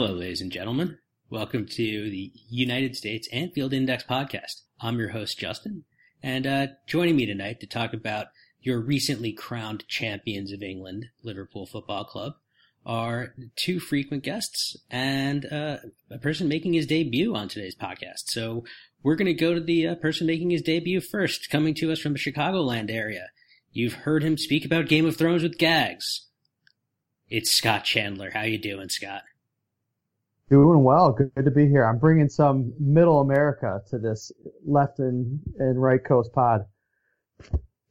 Hello, ladies and gentlemen. Welcome to the United States Anfield Index podcast. I'm your host, Justin, and uh, joining me tonight to talk about your recently crowned champions of England, Liverpool Football Club, are two frequent guests and uh, a person making his debut on today's podcast. So we're going to go to the uh, person making his debut first, coming to us from the Chicagoland area. You've heard him speak about Game of Thrones with gags. It's Scott Chandler. How you doing, Scott? Doing well. Good to be here. I'm bringing some middle America to this left and, and right coast pod.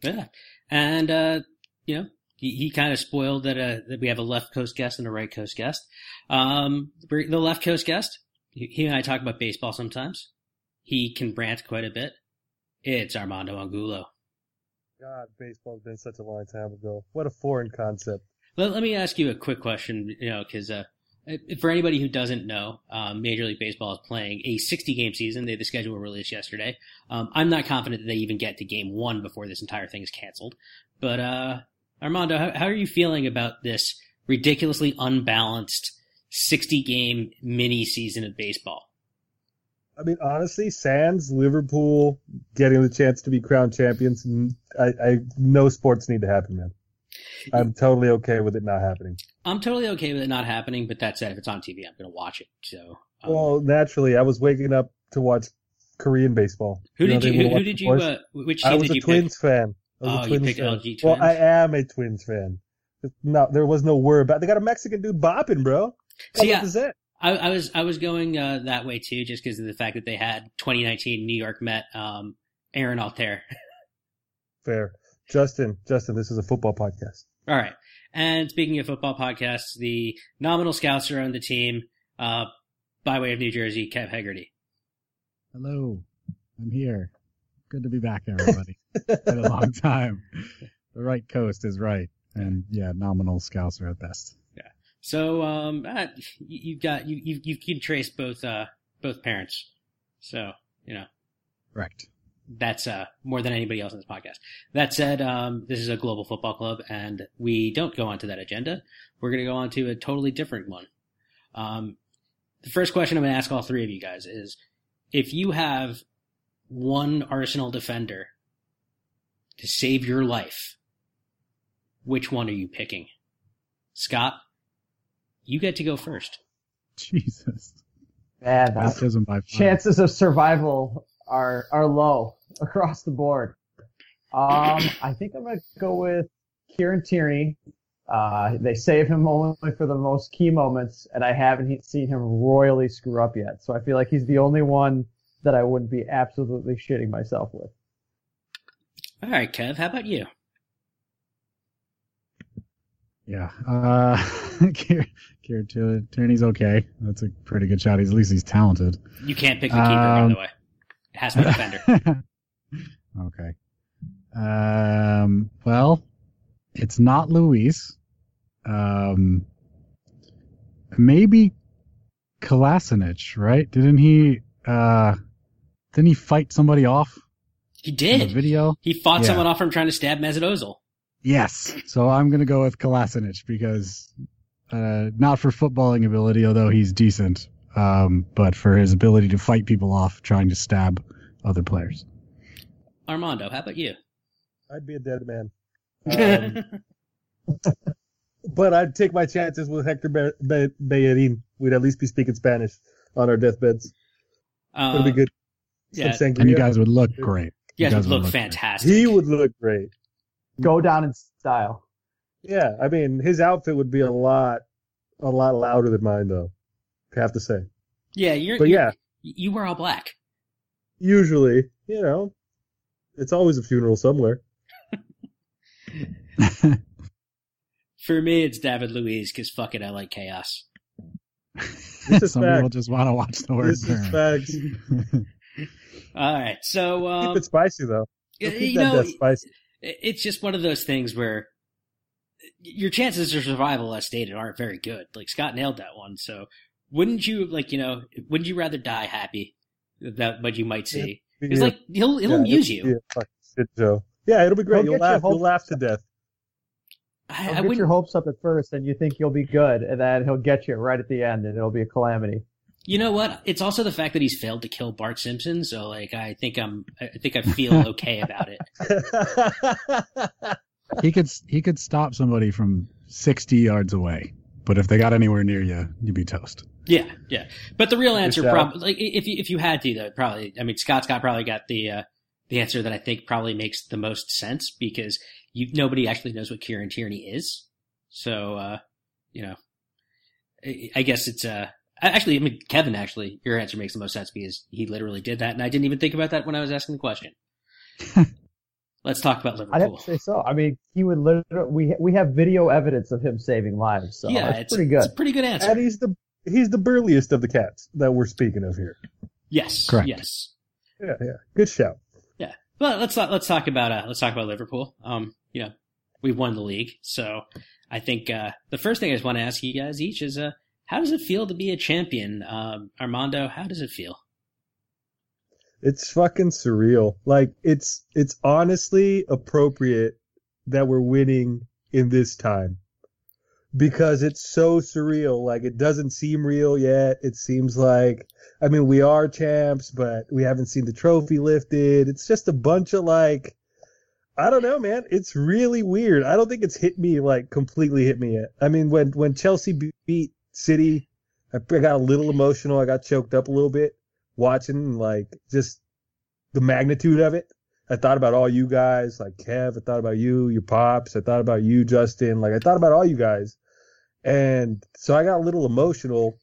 Yeah, and uh, you know he, he kind of spoiled that uh, that we have a left coast guest and a right coast guest. Um, the left coast guest, he he and I talk about baseball sometimes. He can rant quite a bit. It's Armando Angulo. God, baseball's been such a long time ago. What a foreign concept. Let, let me ask you a quick question, you know, because uh, for anybody who doesn't know, um, Major League Baseball is playing a 60 game season. They had the schedule released yesterday. Um, I'm not confident that they even get to game one before this entire thing is canceled. But uh, Armando, how, how are you feeling about this ridiculously unbalanced 60 game mini season of baseball? I mean, honestly, Sands, Liverpool getting the chance to be crowned champions, mm, I, I no sports need to happen, man. I'm totally okay with it not happening. I'm totally okay with it not happening, but that said, if it's on TV, I'm going to watch it. So, um, Well, naturally, I was waking up to watch Korean baseball. who know, did they you? Who, who did you? Uh, which I team was did a you Twins pick? fan. I was Oh, a you picked fan. LG Well, I am a Twins fan. No, there was no word about. They got a Mexican dude bopping, bro. So, yeah. Is it? I, I was I was going uh, that way too, just because of the fact that they had 2019 New York Met um, Aaron Altherr. Fair, Justin. Justin, this is a football podcast. All right. And speaking of football podcasts, the nominal scouts are on the team uh, by way of New Jersey, Kev Hegarty. Hello, I'm here. Good to be back, everybody. Been a long time. The right coast is right, and yeah, nominal scouts are at best. Yeah. So um, uh, you, you've got you you you can trace both uh, both parents. So you know Correct. That's uh, more than anybody else in this podcast. That said, um, this is a global football club, and we don't go on to that agenda. We're going to go on to a totally different one. Um, the first question I'm going to ask all three of you guys is: if you have one Arsenal defender to save your life, which one are you picking? Scott, you get to go first. Jesus. Man, the by chances of survival are are low across the board. Um, I think I'm gonna go with Kieran Tierney. Uh, they save him only for the most key moments, and I haven't seen him royally screw up yet. So I feel like he's the only one that I wouldn't be absolutely shitting myself with. All right, Kev, how about you? Yeah. Uh, Kier- Kieran Tierney's okay. That's a pretty good shot. He's at least he's talented. You can't pick the keeper, by Um, the way. It has to be a defender. okay. Um. Well, it's not Luiz. Um. Maybe Kolasinac, right? Didn't he? Uh. Didn't he fight somebody off He in the did. video? He fought Yeah. someone off from trying to stab Mesut Ozil. Yes. So I'm gonna go with Kolasinac because, uh, not for footballing ability, although he's decent, um, but for his ability to fight people off trying to stab other players. Armando, how about you? I'd be a dead man. Um, but I'd take my chances with Hector Be- Be- Bellerin. We'd at least be speaking Spanish on our deathbeds. um, It'd be good. Yeah, And you guys would look great. you guys would look great. fantastic. He would look great. Go down in style. Yeah, I mean, his outfit would be a lot, a lot louder than mine, though. I have to say. Yeah, you're. But you're- yeah, you wear all black. usually, you know, it's always a funeral somewhere. For me, it's David Luiz because fuck it, I like chaos. This is Some fact. people just want to watch the word This is burn. facts. All right, so um, Keep it spicy though. y- Keep you that know, death spicy. it's just one of those things where your chances of survival, as stated, aren't very good. Like Scott nailed that one. So wouldn't you like you know? Wouldn't you rather die happy? That what you might see. It's Yeah. like he'll he'll Yeah, amuse you. be shit show. Yeah, it'll be great. He'll You'll laugh. You'll laugh to death. I, He'll I get wouldn't. your hopes up at first, and you think you'll be good, and then he'll get you right at the end, and it'll be a calamity. You know what? It's also the fact that he's failed to kill Bart Simpson. So like, I think I'm. I think I feel okay about it. he could he could stop somebody from 60 yards away, but if they got anywhere near you, you'd be toast. Yeah, yeah. But the real answer, probably, like if you, if you had to, though, probably. I mean, Scott Scott probably got the uh, the answer that I think probably makes the most sense because you nobody actually knows what Kieran Tierney is. So, uh, you know, I, I guess it's uh. Actually, I mean, Kevin, actually, your answer makes the most sense because he literally did that, and I didn't even think about that when I was asking the question. Let's talk about Liverpool. I'd have to say so. I mean, he would literally. We we have video evidence of him saving lives, so yeah, it's, it's pretty good. It's a pretty good answer. and he's the he's the burliest of the cats that we're speaking of here. yes, Correct. yes. Yeah, yeah. Good shout. Yeah. Well, let's talk, let's talk about uh, let's talk about Liverpool. Um, you know, we've won the league, so I think uh, the first thing I just want to ask you guys each is, uh, how does it feel to be a champion? Um, Armando, how does it feel? It's fucking surreal. Like it's it's honestly appropriate that we're winning in this time. Because it's so surreal. Like it doesn't seem real yet. It seems like I mean we are champs, but we haven't seen the trophy lifted. It's just a bunch of like I don't know, man. It's really weird. I don't think it's hit me like completely hit me yet. I mean when when Chelsea beat City, I got a little emotional. I got choked up a little bit watching like just the magnitude of it. I thought about all you guys, like Kev. I thought about you, your pops. I thought about you, Justin. Like I thought about all you guys, and so I got a little emotional.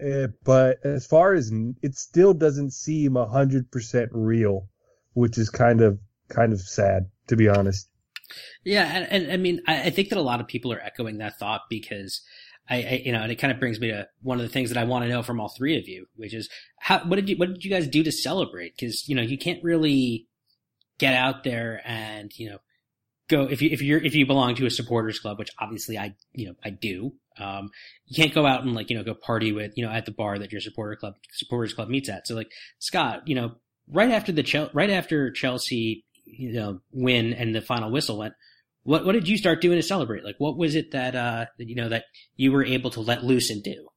Eh, but as far as it still doesn't seem hundred percent real, which is kind of kind of sad to be honest. Yeah, and, and I mean, I, I think that a lot of people are echoing that thought because I, I, you know, and it kind of brings me to one of the things that I want to know from all three of you, which is how, what did you, what did you guys do to celebrate? Because you know, you can't really get out there and you know go if you if you're if you belong to a supporters club, which obviously I you know I do. Um, you can't go out and like you know go party with you know at the bar that your supporter club supporters club meets at. So like Scott, you know, right after the Chel- right after Chelsea you know win and the final whistle went, what what did you start doing to celebrate? Like what was it that uh you know that you were able to let loose and do?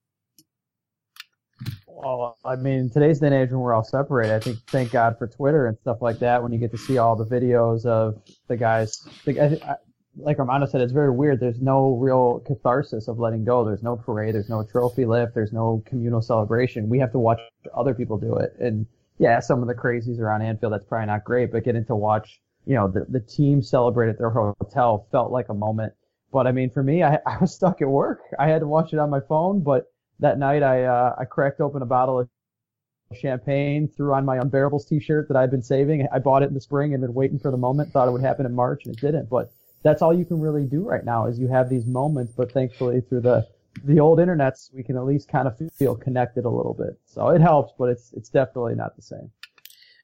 Well, I mean, today's day and age when we're all separated, I think thank God for Twitter and stuff like that. When you get to see all the videos of the guys, the, I, I, like Armando said, it's very weird. There's no real catharsis of letting go. There's no parade. There's no trophy lift. There's no communal celebration. We have to watch other people do it. And yeah, some of the crazies around Anfield. That's probably not great, but getting to watch, you know, the, the team celebrate at their hotel felt like a moment. But I mean, for me, I, I was stuck at work. I had to watch it on my phone, but that night I uh, I cracked open a bottle of champagne, threw on my Unbearables t-shirt that I'd been saving. I bought it in the spring and been waiting for the moment. Thought it would happen in March and it didn't. But that's all you can really do right now is you have these moments. But thankfully through the the old internets, we can at least kind of feel connected a little bit. So it helps, but it's it's definitely not the same.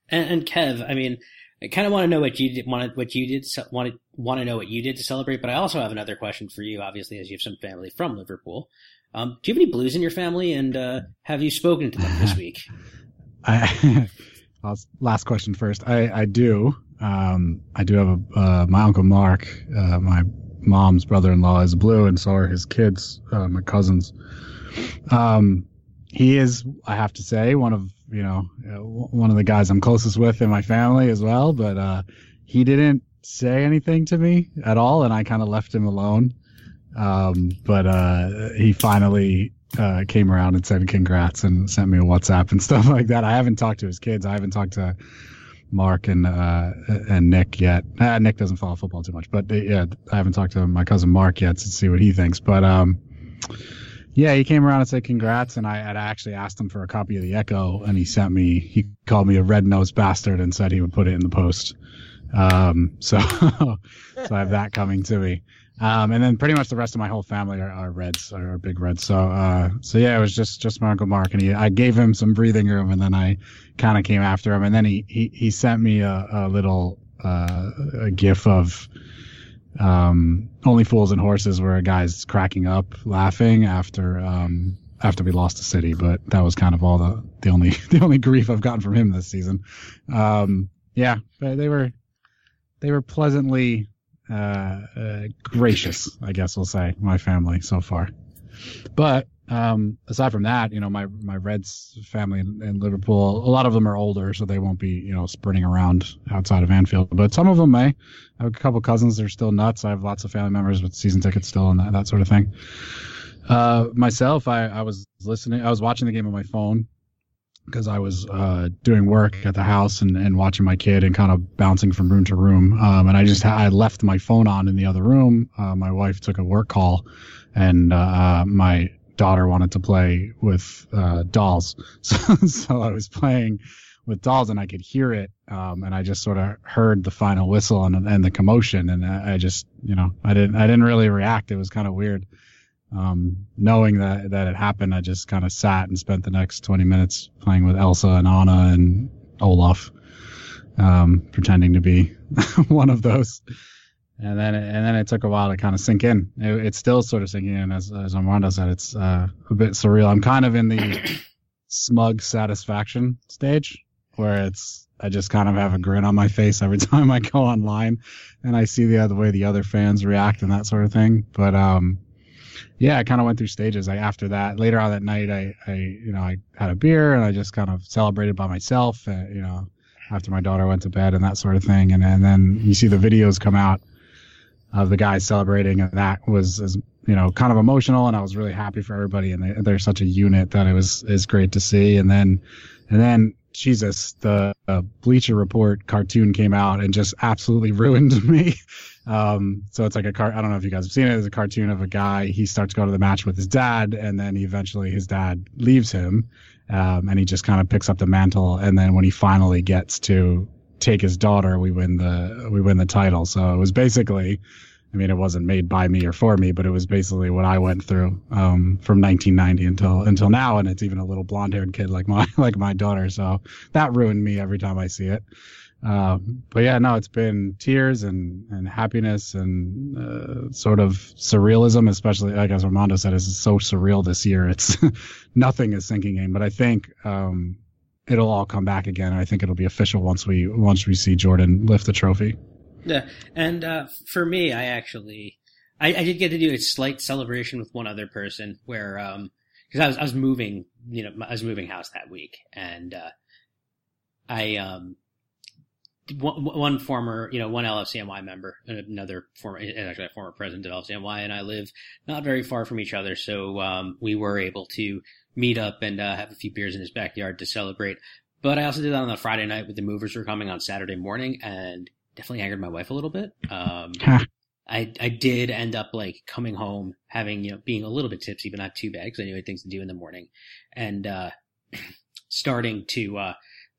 And, and Kev, I mean, I kind of want to know what you did, want what you did, want to want to know what you did to celebrate. But I also have another question for you, obviously, as you have some family from Liverpool. Um, do you have any blues in your family, and uh, have you spoken to them this week? I, last- last question first. I, I do. Um, I do have a, uh, my uncle Mark, uh, my mom's brother-in-law is blue and so are his kids, uh, my cousins. Um, he is, I have to say, one of, you know, uh, one of the guys I'm closest with in my family as well, but, uh, he didn't say anything to me at all and I kind of left him alone. Um, but, uh, he finally, uh, came around and said congrats and sent me a WhatsApp and stuff like that. I haven't talked to his kids. I haven't talked to Mark and uh, and Nick yet. Uh, Nick doesn't follow football too much, but uh, yeah, I haven't talked to my cousin Mark yet to see what he thinks. But um, yeah, he came around and said congrats, and I had actually asked him for a copy of the Echo, and he sent me. He called me a red nosed bastard and said he would put it in the post. Um, so so I have that coming to me. Um, and then pretty much the rest of my whole family are, are Reds, are, big Reds. So, uh, so yeah, it was just just my uncle Mark, and he, I gave him some breathing room, and then I kind of came after him, and then he he, he sent me a, a little uh, a gif of um, Only Fools and Horses, where a guy's cracking up, laughing after um, after we lost the city. But that was kind of all the the only the only grief I've gotten from him this season. Um, yeah, but they were they were pleasantly uh, uh, gracious, I guess we'll say, my family so far. But um, aside from that, you know, my my Reds family in, in, Liverpool, a lot of them are older, so they won't be, you know, sprinting around outside of Anfield. But some of them may. I have a couple cousins that are still nuts. I have lots of family members with season tickets still and that, that sort of thing. Uh, myself, I, I was listening, I was watching the game on my phone because I was uh, doing work at the house and, and watching my kid and kind of bouncing from room to room. Um, and I just I left my phone on in the other room. Uh, my wife took a work call, and uh, my daughter wanted to play with uh, dolls. So, so I was playing with dolls and I could hear it. Um, and I just sort of heard the final whistle and, and the commotion. And I, just, you know, I didn't, I didn't really react. It was kind of weird. Um, knowing that, that it happened, I just kind of sat and spent the next 20 minutes playing with Elsa and Anna and Olaf, um, pretending to be one of those. And then, and then it took a while to kind of sink in. It, it's still sort of sinking in, as, as Armando said. It's uh, a bit surreal. I'm kind of in the smug satisfaction stage, where it's I just kind of have a grin on my face every time I go online and I see the other way the other fans react and that sort of thing. But um, yeah, I kind of went through stages. Like after that, later on that night, I, I, you know, I had a beer and I just kind of celebrated by myself. Uh, you know, after my daughter went to bed and that sort of thing. And, and then you see the videos come out of the guys celebrating, and that was, as you know, kind of emotional. And I was really happy for everybody. And they, they're such a unit that it was is great to see. And then, and then Jesus, the uh, Bleacher Report cartoon came out and just absolutely ruined me. Um, so it's like a car. I don't know if you guys have seen it. It's a cartoon of a guy. He starts going to the match with his dad, and then eventually his dad leaves him, um, and he just kind of picks up the mantle. And then when he finally gets to take his daughter, we win the we win the title. So it was basically. I mean, it wasn't made by me or for me, but it was basically what I went through um, from 1990 until until now, and it's even a little blonde-haired kid like my like my daughter. So that ruined me every time I see it. Um, but yeah, no, it's been tears and, and happiness and uh, sort of surrealism, especially like as Armando said, it's so surreal this year. It's nothing is sinking in, but I think um, it'll all come back again. I think it'll be official once we once we see Jordan lift the trophy. Yeah, and uh, for me, I actually I, I, did get to do a slight celebration with one other person where um because I was I was moving you know I was moving house that week and uh, I um one, one former, you know, one LFCNY member, another former, actually a former president of LFCNY, and I live not very far from each other, so um, we were able to meet up and uh, have a few beers in his backyard to celebrate. But I also did that on the Friday night with the movers were coming on Saturday morning, and definitely angered my wife a little bit. Um, I I did end up like coming home having you know being a little bit tipsy, but not too bad because I knew I had things to do in the morning, and uh, starting to uh,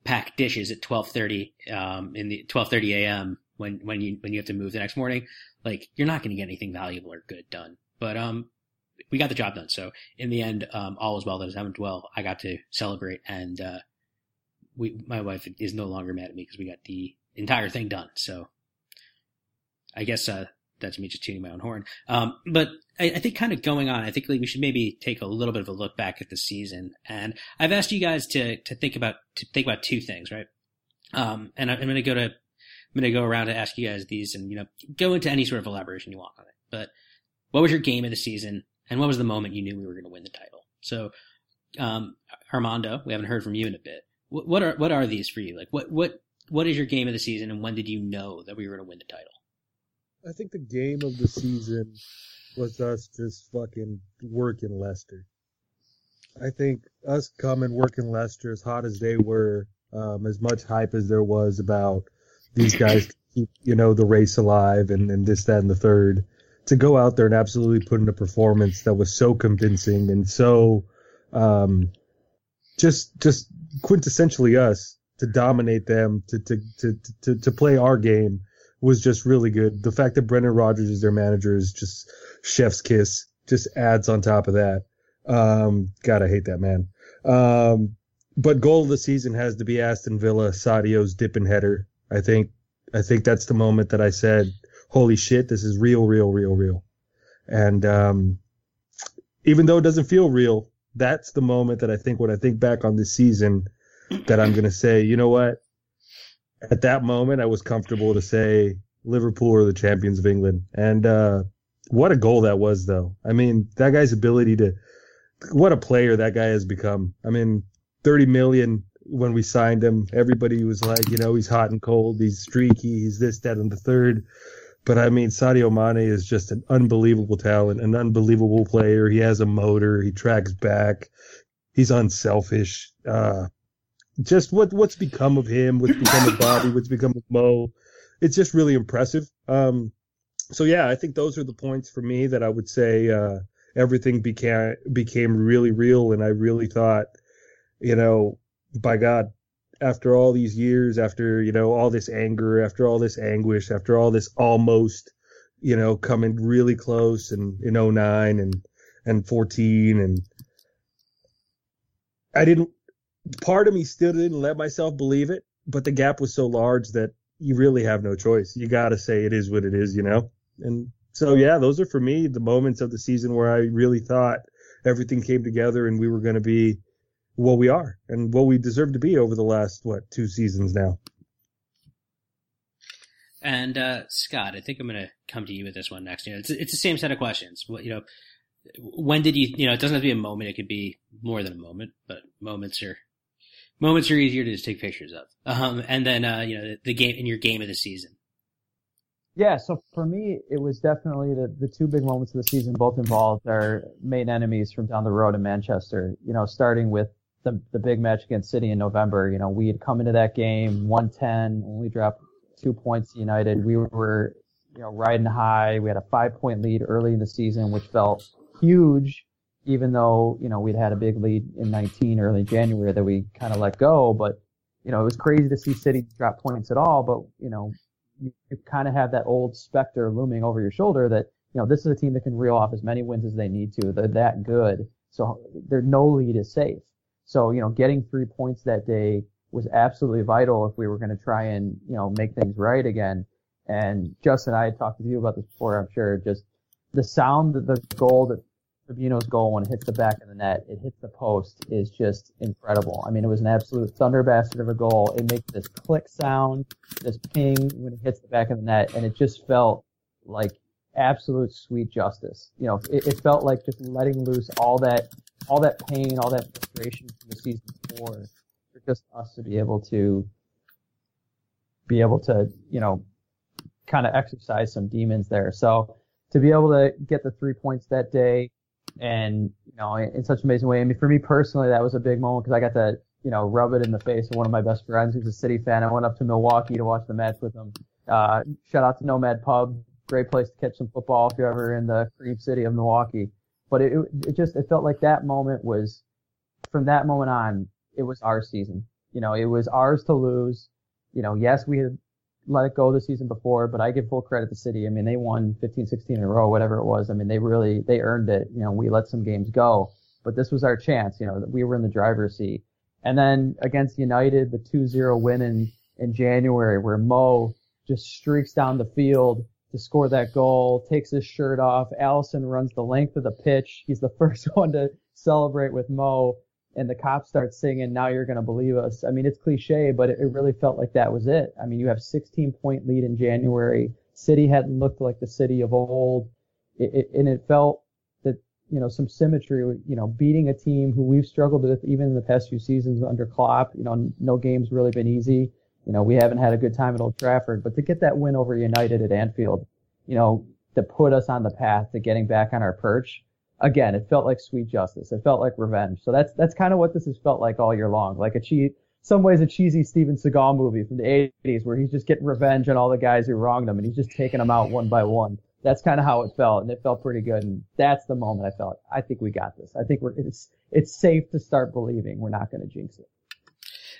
pack dishes at 12:30 um, in the 12:30 a.m. when when you when you have to move the next morning, like you're not going to get anything valuable or good done. But um, we got the job done. So in the end, um, all was well that happened well. I got to celebrate, and uh, we my wife is no longer mad at me because we got the entire thing done. So I guess uh, that's me just tuning my own horn. Um, but I, I, think kind of going on, I think like we should maybe take a little bit of a look back at the season. And I've asked you guys to, to think about, to think about two things, right? Um, and I, I'm going to go to, I'm going to go around to ask you guys these and, you know, go into any sort of elaboration you want on it. But what was your game of the season? And what was the moment you knew we were going to win the title? So, um, Armando, we haven't heard from you in a bit. What, what are, what are these for you? Like, what, what, what is your game of the season and when did you know that we were going to win the title? I think the game of the season was us just fucking working Leicester. I think us coming working Leicester as hot as they were, um, as much hype as there was about these guys keep, you know, the race alive and, and this, that, and the third, to go out there and absolutely put in a performance that was so convincing and so, um, just, just quintessentially us to dominate them, to, to, to, to, to play our game was just really good. The fact that Brendan Rodgers is their manager is just chef's kiss. Just adds on top of that. Um, God, I hate that man. Um, but goal of the season has to be Aston Villa Sadio's dipping header. I think I think that's the moment that I said, "Holy shit, this is real, real, real, real." And um, even though it doesn't feel real, that's the moment that I think when I think back on this season, that I'm gonna say, you know what? At that moment, I was comfortable to say Liverpool are the champions of England, and uh, what a goal that was, though. I mean, that guy's ability to, what a player that guy has become. I mean, 30 million when we signed him, everybody was like, you know, he's hot and cold, he's streaky, he's this, that, and the third. But I mean, Sadio Mane is just an unbelievable talent, an unbelievable player. He has a motor, he tracks back, he's unselfish. Uh, just what what's become of him, what's become of Bobby, what's become of Mo. It's just really impressive. Um, so yeah, I think those are the points for me that I would say uh, everything became became really real, and I really thought you know, by God, after all these years, after, you know, all this anger, after all this anguish, after all this almost, you know, coming really close and in 09 and, and 14 and I didn't, part of me still didn't let myself believe it, but the gap was so large that you really have no choice. You got to say it is what it is, you know? And so, yeah, those are for me the moments of the season where I really thought everything came together and we were going to be what we are and what we deserve to be over the last what two seasons now. And uh, Scott, I think I'm going to come to you with this one next. You know, it's it's the same set of questions. What you know, when did you you know? It doesn't have to be a moment. It could be more than a moment, but moments are moments are easier to just take pictures of. Um, and then uh, you know the, the game in your game of the season. Yeah, so for me, it was definitely the, the two big moments of the season both involved our main enemies from down the road in Manchester. You know, starting with the the big match against City in November. You know, we had come into that game 110, only dropped two points to United. We were, you know, riding high. We had a five point lead early in the season, which felt huge, even though you know we'd had a big lead in 19 early January that we kind of let go. But you know, it was crazy to see City drop points at all. But you know, you, you kind of have that old specter looming over your shoulder that you know this is a team that can reel off as many wins as they need to. They're that good, so their no lead is safe. So, you know, getting three points that day was absolutely vital if we were going to try and, you know, make things right again. And Justin, and I had talked with you about this before, I'm sure, just the sound of the goal that Fabinho's goal when it hits the back of the net, it hits the post is just incredible. I mean, it was an absolute thunder bastard of a goal. It makes this click sound, this ping when it hits the back of the net, and it just felt like absolute sweet justice. You know, it, it felt like just letting loose all that all that pain, all that frustration from the season before, for just us to be able to be able to, you know, kind of exercise some demons there. So to be able to get the three points that day and, you know, in, in such an amazing way. I mean, for me personally, that was a big moment because I got to, you know, rub it in the face of one of my best friends who's a City fan. I went up to Milwaukee to watch the match with him. Uh, shout out to Nomad Pub. Great place to catch some football if you're ever in the Cream City of Milwaukee but it, it just it felt like that moment was from that moment on it was our season. You know, it was ours to lose. You know, yes, we had let it go the season before, but I give full credit to City. I mean, they won 15, 16 in a row, whatever it was. I mean, they really they earned it. You know, we let some games go, but this was our chance. You know, that we were in the driver's seat. And then against United, the 2-0 win in in January, where Mo just streaks down the field to score that goal, takes his shirt off. Alisson runs the length of the pitch. He's the first one to celebrate with Mo, and the Kop start singing, Now You're Gonna Believe Us. I mean, it's cliche, but it, it really felt like that was it. I mean, you have 16 point lead in January. City hadn't looked like the city of old. It, it, and it felt that, you know, some symmetry, you know, beating a team who we've struggled with even in the past few seasons under Klopp. You know, no game's really been easy you know, we haven't had a good time at Old Trafford, but to get that win over United at Anfield, you know, to put us on the path to getting back on our perch, again, it felt like sweet justice. It felt like revenge. So that's that's kind of what this has felt like all year long, like a cheat. Some ways a cheesy Steven Seagal movie from the 80s where he's just getting revenge on all the guys who wronged him and he's just taking them out one by one. That's kind of how it felt, and it felt pretty good. And that's the moment I felt. I think we got this. I think we're it's it's safe to start believing we're not going to jinx it.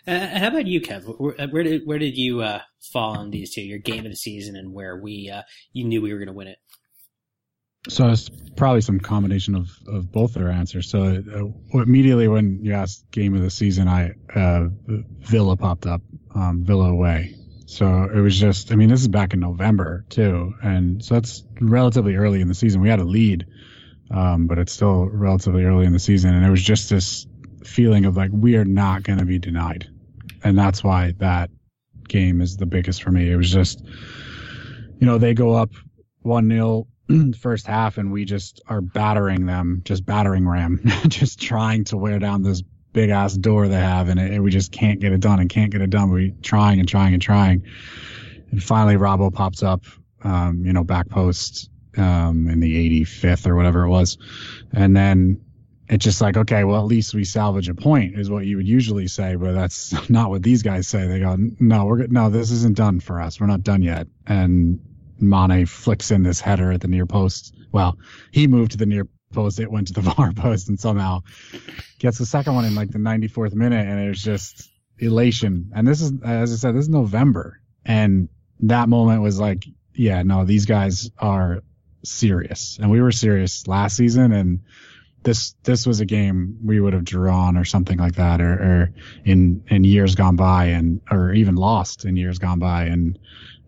Uh, how about you, Kev? Where, where did where did you uh, fall on these two? Your game of the season and where we uh, you knew we were going to win it. So it's probably some combination of, of both their answers. So uh, immediately when you asked game of the season, I uh, Villa popped up, um, Villa away. So it was just, I mean, this is back in November too, and so that's relatively early in the season. We had a lead, um, but it's still relatively early in the season, and it was just this feeling of like we are not going to be denied, and that's why that game is the biggest for me. It was just, you know, they go up one 0 first half and we just are battering them, just battering ram, just trying to wear down this big ass door they have and, it, and we just can't get it done and can't get it done. We trying and trying and trying. And finally Robbo pops up, um, you know, back post, um, in the 85th or whatever it was. And then it's just like, okay, well, at least we salvage a point is what you would usually say, but that's not what these guys say. They go, no, we're, no, this isn't done for us. We're not done yet. And Mane flicks in this header at the near post. Well, he moved to the near post. It went to the far post and somehow gets the second one in like the 94th minute. And it was just elation. And this is, as I said, this is November. And that moment was like, yeah, no, these guys are serious. And we were serious last season. And this, this was a game we would have drawn or something like that or, or in, in years gone by and, or even lost in years gone by. And,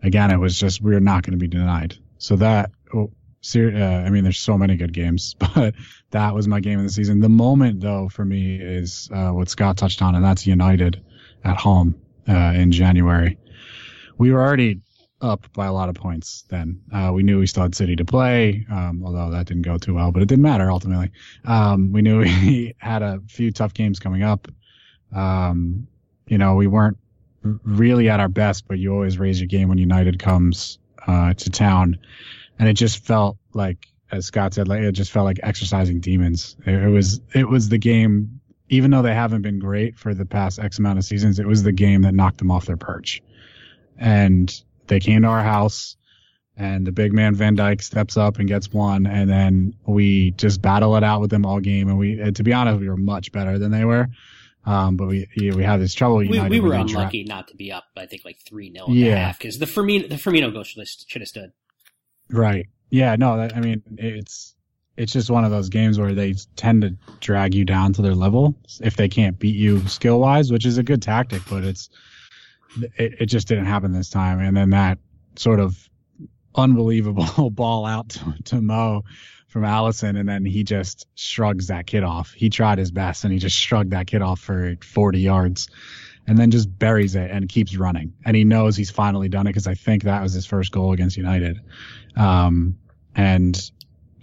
again, it was just we are not going to be denied. So that, oh, uh, I mean, there's so many good games, but that was my game of the season. The moment though for me is uh, what Scott touched on, and that's United at home uh, in January. We were already up by a lot of points then. Uh, we knew we still had City to play, um, although that didn't go too well, but it didn't matter ultimately. Um, we knew we had a few tough games coming up. Um, you know, we weren't really at our best, but you always raise your game when United comes uh, to town, and it just felt like, as Scott said, like it just felt like exercising demons. It, it was it was the game, even though they haven't been great for the past X amount of seasons, it was the game that knocked them off their perch, and they came to our house. And the big man Van Dijk steps up and gets one, and then we just battle it out with them all game. And we, to be honest, we were much better than they were. Um, but we we had this trouble. We, we were unlucky tra- not to be up. I think like three 0 Yeah. because the Firmino the Firmino goal should have, should have stood. Right. Yeah. No. That, I mean, it's it's just one of those games where they tend to drag you down to their level if they can't beat you skill wise, which is a good tactic, but it's it, it just didn't happen this time. And then that sort of unbelievable ball out to, to Mo from Alisson, and then he just shrugs that kid off. He tried his best, and he just shrugged that kid off for 40 yards, and then just buries it and keeps running. And he knows he's finally done it because I think that was his first goal against United. Um, and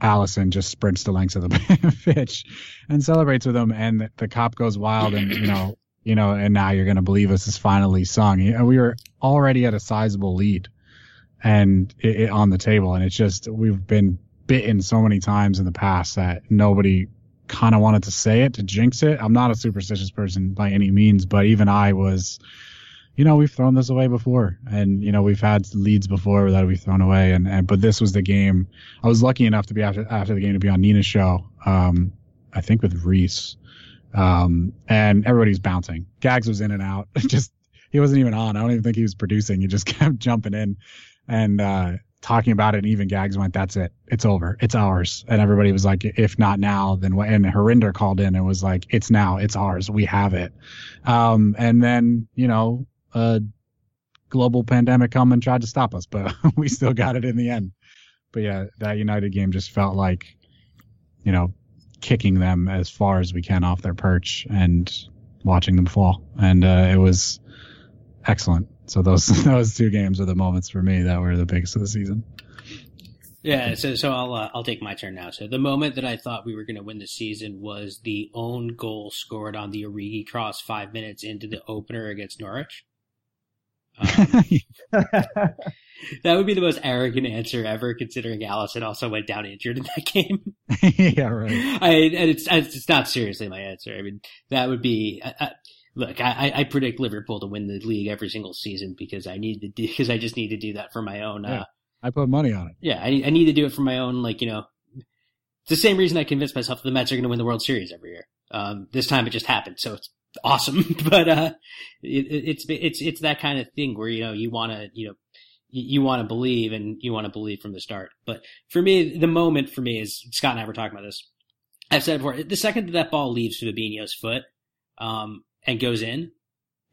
Alisson just sprints the length of the pitch and celebrates with him, and the, the Kop goes wild, and you know, you know, and now you're gonna believe us is finally sung. We were already at a sizable lead, and it, it, on the table, and it's just we've been bitten so many times in the past that nobody kind of wanted to say it to jinx it. I'm not a superstitious person by any means, but even I was, you know, we've thrown this away before, and you know, we've had leads before that we've thrown away, and, and but this was the game. I was lucky enough to be after after the game to be on Nina's show, um, I think with Reese, um, and everybody's bouncing. Gags was in and out, just he wasn't even on. I don't even think he was producing. He just kept jumping in, and uh, talking about it, and even Gags went, "That's it, it's over, it's ours." And everybody was like, "If not now, then what?" And Harinder called in and was like, "It's now, it's ours, we have it." Um, and then you know, a global pandemic come and tried to stop us, but we still got it in the end. But yeah, that United game just felt like, you know, kicking them as far as we can off their perch and watching them fall, and uh, it was excellent. So those those two games are the moments for me that were the biggest of the season. Yeah, so so I'll uh, I'll take my turn now. So the moment that I thought we were going to win the season was the own goal scored on the Origi cross five minutes into the opener against Norwich. Um, that would be the most arrogant answer ever, considering Alisson also went down injured in that game. yeah, right. I and it's it's not seriously my answer. I mean, that would be. I, I, look, I, I predict Liverpool to win the league every single season because I need to do because I just need to do that for my own. Yeah. Uh, I put money on it. yeah, I, I need to do it for my own. Like you know, it's the same reason I convinced myself that the Mets are going to win the World Series every year. Um, this time it just happened, so it's awesome. But uh, it, it's it's it's that kind of thing where you know you want to you know you, you want to believe and you want to believe from the start. But for me, the moment for me is Scott and I were talking about this. I've said before. The second that that ball leaves Fabinho's foot um, and goes in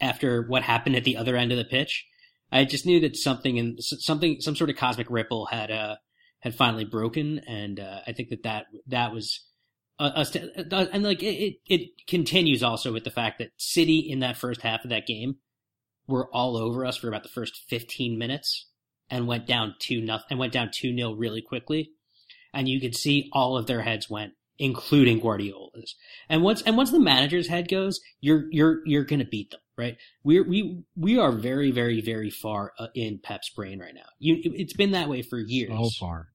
after what happened at the other end of the pitch, I just knew that something and something some sort of cosmic ripple had uh had finally broken, and uh, I think that that that was. A, a, and like it, it continues also with the fact that City in that first half of that game were all over us for about the first 15 minutes and went down two nothing and went down two nil really quickly, and you could see all of their heads went, including Guardiola's. And once and once the manager's head goes, you're you're you're gonna beat them, right? We're we we are very very very far uh, in Pep's brain right now. You, it's been that way for years. So far.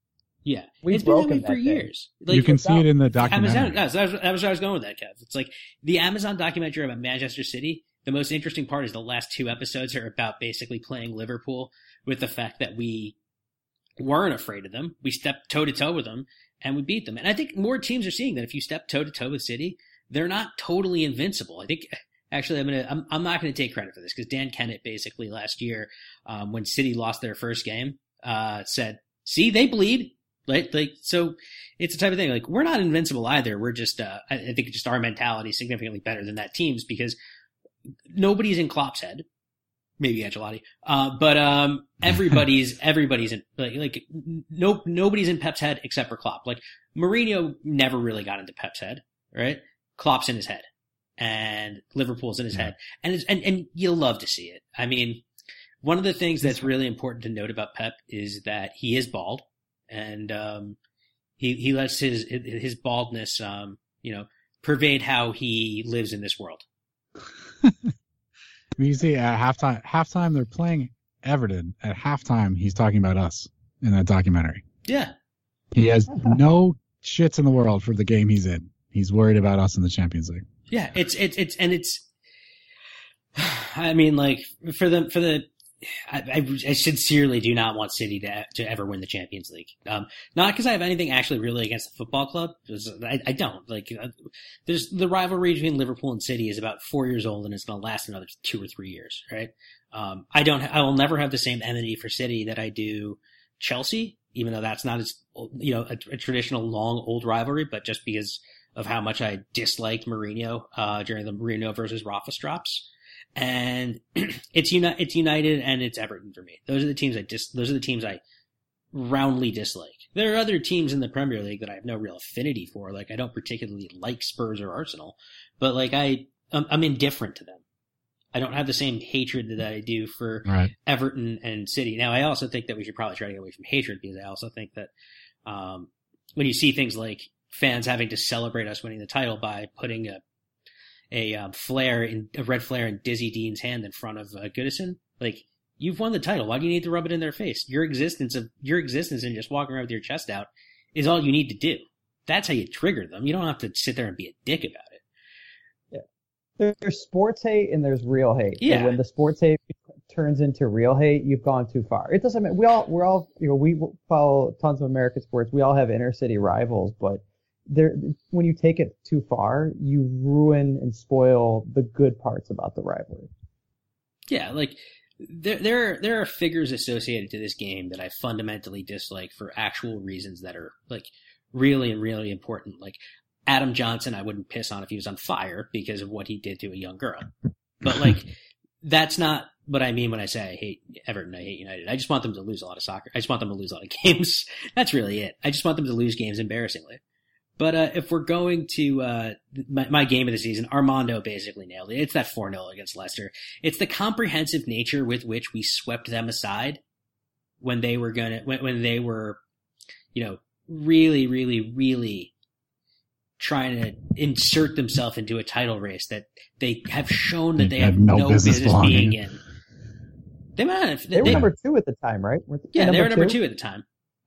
Yeah, We've it's been that way broken for that thing. years. you can see it in the Amazon. documentary. That was, that was that was where I was going with that, Kev. It's like the Amazon documentary about Manchester City. The most interesting part is the last two episodes are about basically playing Liverpool with the fact that we weren't afraid of them. We stepped toe to toe with them and we beat them. And I think more teams are seeing that if you step toe to toe with City, they're not totally invincible. I think actually I'm gonna I'm, I'm not gonna take credit for this because Dan Kennett basically last year um, when City lost their first game uh, said, "See, they bleed." Like, like, so it's the type of thing, like, we're not invincible either. We're just, uh, I I think just our mentality is significantly better than that team's because nobody's in Klopp's head. Maybe Ancelotti. Uh, but, um, everybody's, everybody's in, like, like, no, nobody's in Pep's head except for Klopp. Like, Mourinho never really got into Pep's head, right? Klopp's in his head and Liverpool's in his Yeah. head. And it's, and, and you'll love to see it. I mean, one of the things that's really important to note about Pep is that he is bald and, um, he, he lets his, his baldness, um, you know, pervade how he lives in this world. You see at halftime, halftime they're playing Everton. At halftime, he's talking about us in that documentary. Yeah. He has no shits in the world for the game he's in. He's worried about us in the Champions League. Yeah, it's it's it's and it's. I mean, like for the for the, I, I, I sincerely do not want City to to ever win the Champions League. Um, not because I have anything actually really against the football club. I, I don't like. uh, There's the rivalry between Liverpool and City is about four years old and it's going to last another two or three years, right? Um, I don't. I will never have the same enmity for City that I do Chelsea, even though that's not as you know a, a traditional long old rivalry, but just because of how much I disliked Mourinho uh, during the Mourinho versus Rafa drops. And it's uni- it's United and it's Everton for me. Those are the teams I dis- those are the teams I roundly dislike. There are other teams in the Premier League that I have no real affinity for. Like I don't particularly like Spurs or Arsenal, but like I I'm, I'm indifferent to them. I don't have the same hatred that I do for Right. Everton and City. Now, I also think that we should probably try to get away from hatred because I also think that um, when you see things like fans having to celebrate us winning the title by putting a a um, flare in a red flare in Dixie Dean's hand in front of uh, Goodison, like you've won the title. Why do you need to rub it in their face? Your existence of your existence and just walking around with your chest out is all you need to do. That's how you trigger them. You don't have to sit there and be a dick about it. There- There's sports hate and there's real hate. And Yeah. when the sports hate turns into real hate, you've gone too far. It doesn't mean we all we're all you know we follow tons of American sports. We all have inner city rivals, but there when you take it too far, you ruin and spoil the good parts about the rivalry. Yeah, like there there are, there are figures associated to this game that I fundamentally dislike for actual reasons that are like really and really important. Like Adam Johnson, I wouldn't piss on if he was on fire because of what he did to a young girl. But like that's not what I mean when I say I hate Everton, I hate United. I just want them to lose a lot of soccer. I just want them to lose a lot of games. That's really it. I just want them to lose games embarrassingly. But uh, if we're going to uh, my, my game of the season, Armando basically nailed it. It's that 4 0 against Leicester. It's the comprehensive nature with which we swept them aside when they were gonna when, when they were, you know, really, really, really trying to insert themselves into a title race that they have shown that They they have had no no, business business, being in. in. They might have. They were number two at the time, right? Weren't yeah, they were number two at the time.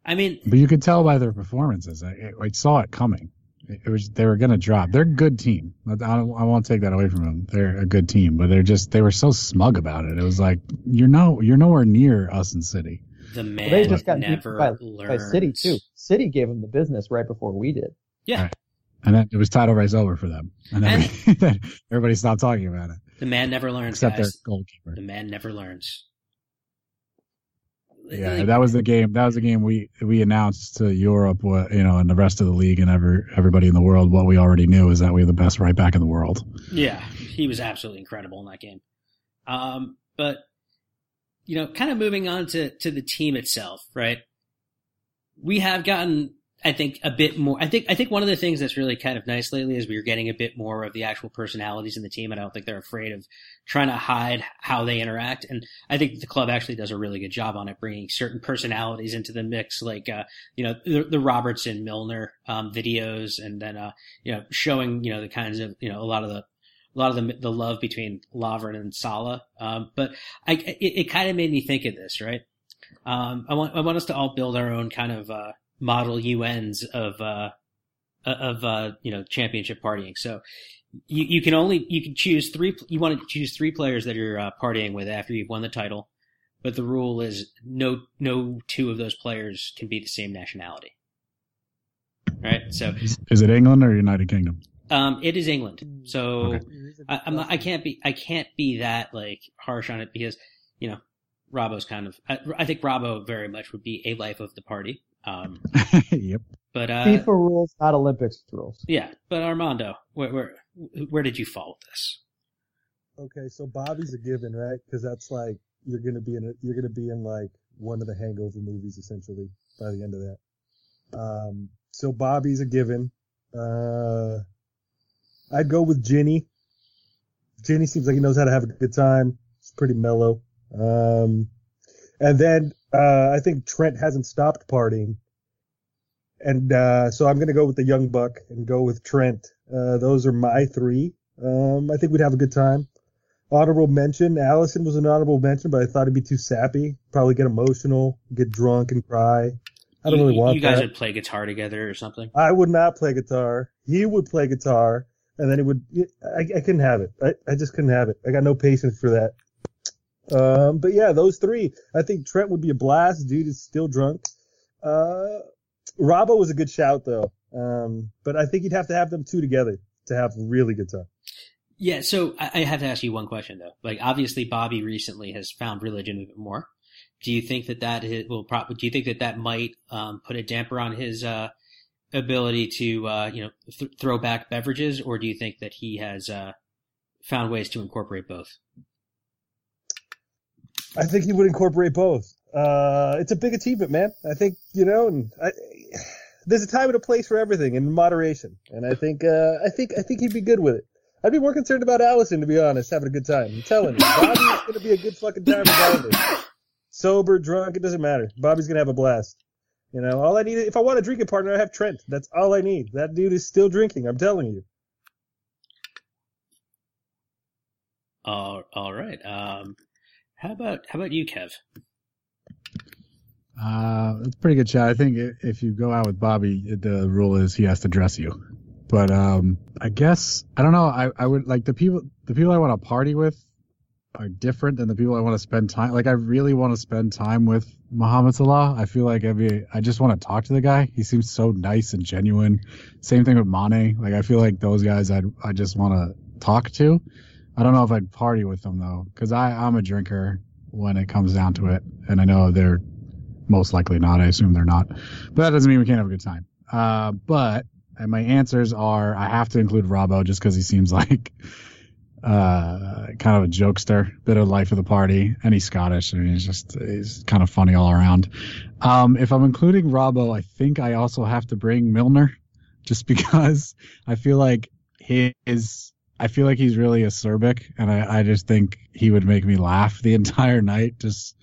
I mean, But you could tell by their performances. I, I saw it coming. It it was they were going to drop. They're a good team. I, I won't take that away from them. They're a good team, but they're just they were so smug about it. It was like you're no you're nowhere near us in City. the man Well, they just got beat never by, learns. by City too. City gave them the business right before we did. Yeah. Right. And then it was title race over for them. And then everybody stopped talking about it. The man never learns, Except guys. their goalkeeper. The man never learns. Yeah, Like, that was the game. That was the game we we announced to Europe, what you know, and the rest of the league and ever everybody in the world. What we already knew is that we have the best right back in the world. Yeah, he was absolutely incredible in that game. Um, but you know, kind of moving on to to the team itself, right? We have gotten, I think, a bit more. I think I think one of the things that's really kind of nice lately is we're getting a bit more of the actual personalities in the team, and I don't think they're afraid of trying to hide how they interact. And I think the club actually does a really good job on it, bringing certain personalities into the mix, like uh, you know the, the Robertson Milner um, videos, and then uh, you know showing you know the kinds of you know a lot of the a lot of the the love between Lovren and Salah. Um, but I, it, it kind of made me think of this, right? Um, I want I want us to all build our own kind of uh, model UNs of uh, of uh, you know championship partying. So you you can only you can choose three. You want to choose three players that you're uh, partying with after you've won the title. But the rule is no no two of those players can be the same nationality. Right? So Is it England or United Kingdom? um, it is England. So Okay. I, I'm not, I can't be I can't be that like harsh on it because you know Robbo's kind of I, I think Robbo very much would be a life of the party. Um, yep. but uh, FIFA rules, not Olympics rules. yeah, but Armando, where where where did you fall with this? Okay, so Bobby's a given, right? Because that's like you're gonna be in a, you're gonna be in like one of the Hangover movies essentially by the end of that. Um, so Bobby's a given. Uh, I'd go with Gini. Gini seems like he knows how to have a good time. He's pretty mellow. Um, and then uh, I think Trent hasn't stopped partying. And uh, so I'm gonna go with the young buck and go with Trent. Uh, those are my three. Um, I think we'd have a good time. Honorable mention, Alisson was an honorable mention, but I thought it'd be too sappy. Probably get emotional, get drunk and cry. I don't you, really want that. you guys that. would play guitar together or something. I would not play guitar. He would play guitar, and then it would. I, I couldn't have it. I, I just couldn't have it. I got no patience for that. Um, but yeah, those three. I think Trent would be a blast. Dude is still drunk. Uh, Robbo was a good shout though. Um, but I think you'd have to have them two together to have really good time. Yeah, so I, I have to ask you one question though. Like, obviously, Bobby recently has found religion a bit more. Do you think that that will probably? Do you think that that might um, put a damper on his uh, ability to, uh, you know, th- throw back beverages, or do you think that he has uh, found ways to incorporate both? I think he would incorporate both. Uh, it's a big achievement, man. I think you know, and I, there's a time and a place for everything in moderation. And I think, uh, I think, I think he'd be good with it. I'd be more concerned about Alisson, to be honest, having a good time. I'm telling you, Bobby's gonna be a good fucking time regardless. Sober, drunk, it doesn't matter. Bobby's gonna have a blast. You know, all I need, if I want a drinking partner, I have Trent. That's all I need. That dude is still drinking. I'm telling you. All, right. Um, how about how about you, Kev? Uh, pretty good shot. I think if you go out with Bobby, the rule is he has to dress you. But um, I guess I don't know. I, I would like the people the people I want to party with are different than the people I want to spend time. Like I really want to spend time with Muhammad Salah. I feel like every I just want to talk to the guy. He seems so nice and genuine. Same thing with Mane. Like I feel like those guys I I just want to talk to. I don't know if I'd party with them though, because I I'm a drinker when it comes down to it, and I know they're most likely not. I assume they're not, but that doesn't mean we can't have a good time. Uh, but and my answers are I have to include Robbo just because he seems like uh, kind of a jokester, bit of life of the party, and he's Scottish and he's just he's kind of funny all around. Um, if I'm including Robbo, I think I also have to bring Milner, just because I feel like his I feel like he's really acerbic, and I, I just think he would make me laugh the entire night. Just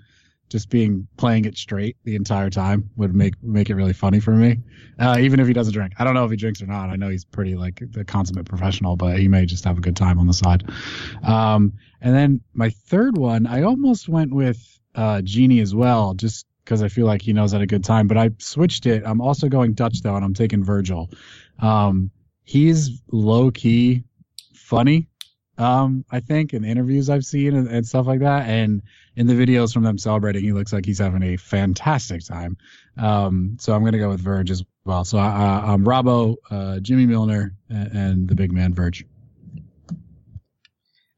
just being playing it straight the entire time would make make it really funny for me. Uh, even if he doesn't drink, I don't know if he drinks or not. I know he's pretty like the consummate professional, but he may just have a good time on the side. Um, and then my third one, I almost went with uh, Gini as well, just because I feel like he knows at a good time. But I switched it. I'm also going Dutch though, and I'm taking Virgil. Um, he's low key funny. Um, I think in interviews I've seen and, and stuff like that, and in the videos from them celebrating, he looks like he's having a fantastic time. Um, so I'm gonna go with Verge as well. So I, I'm Robbo, uh, Jimmy Milner, and, and the big man Verge.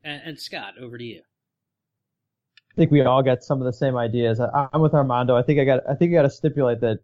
And, and Scott, over to you. I think we all got some of the same ideas. I, I'm with Armando. I think I got. I think I got to stipulate that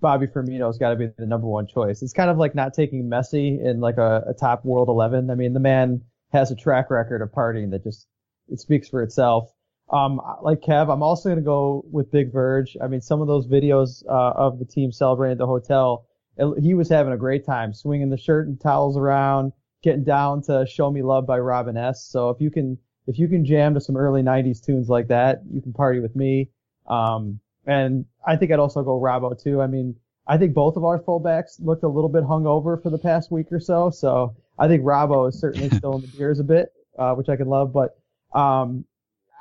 Bobby Firmino's got to be the number one choice. It's kind of like not taking Messi in like a, a top world 11. I mean, the man has a track record of partying that just it speaks for itself. Um, like Kev, I'm also gonna go with Big Verge. I mean, some of those videos uh, of the team celebrating at the hotel, it, he was having a great time, swinging the shirt and towels around, getting down to "Show Me Love" by Robin S. So if you can, if you can jam to some early '90s tunes like that, you can party with me. Um, and I think I'd also go Robbo too. I mean, I think both of our fullbacks looked a little bit hungover for the past week or so. So I think Robbo is certainly still in the gears a bit, uh, which I can love. But um,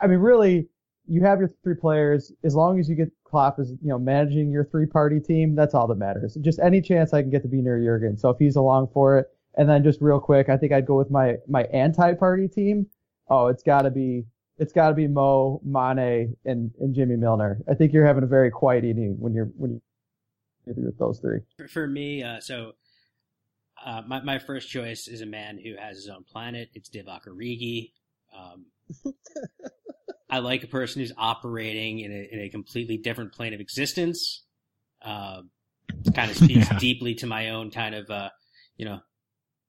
I mean, really, you have your three players. As long as you get Klopp as you know managing your three party team, that's all that matters. Just any chance I can get to be near Jurgen. So if he's along for it, and then just real quick, I think I'd go with my my anti party team. Oh, it's got to be it's got to be Mo, Mane, and and Jimmy Milner. I think you're having a very quiet evening when you're when you're with those three. For, for me, uh, so uh, my my first choice is a man who has his own planet. It's Divock Origi. Um, I like a person who's operating in a, in a completely different plane of existence. Uh, it kind of speaks Yeah. deeply to my own kind of, uh, you know,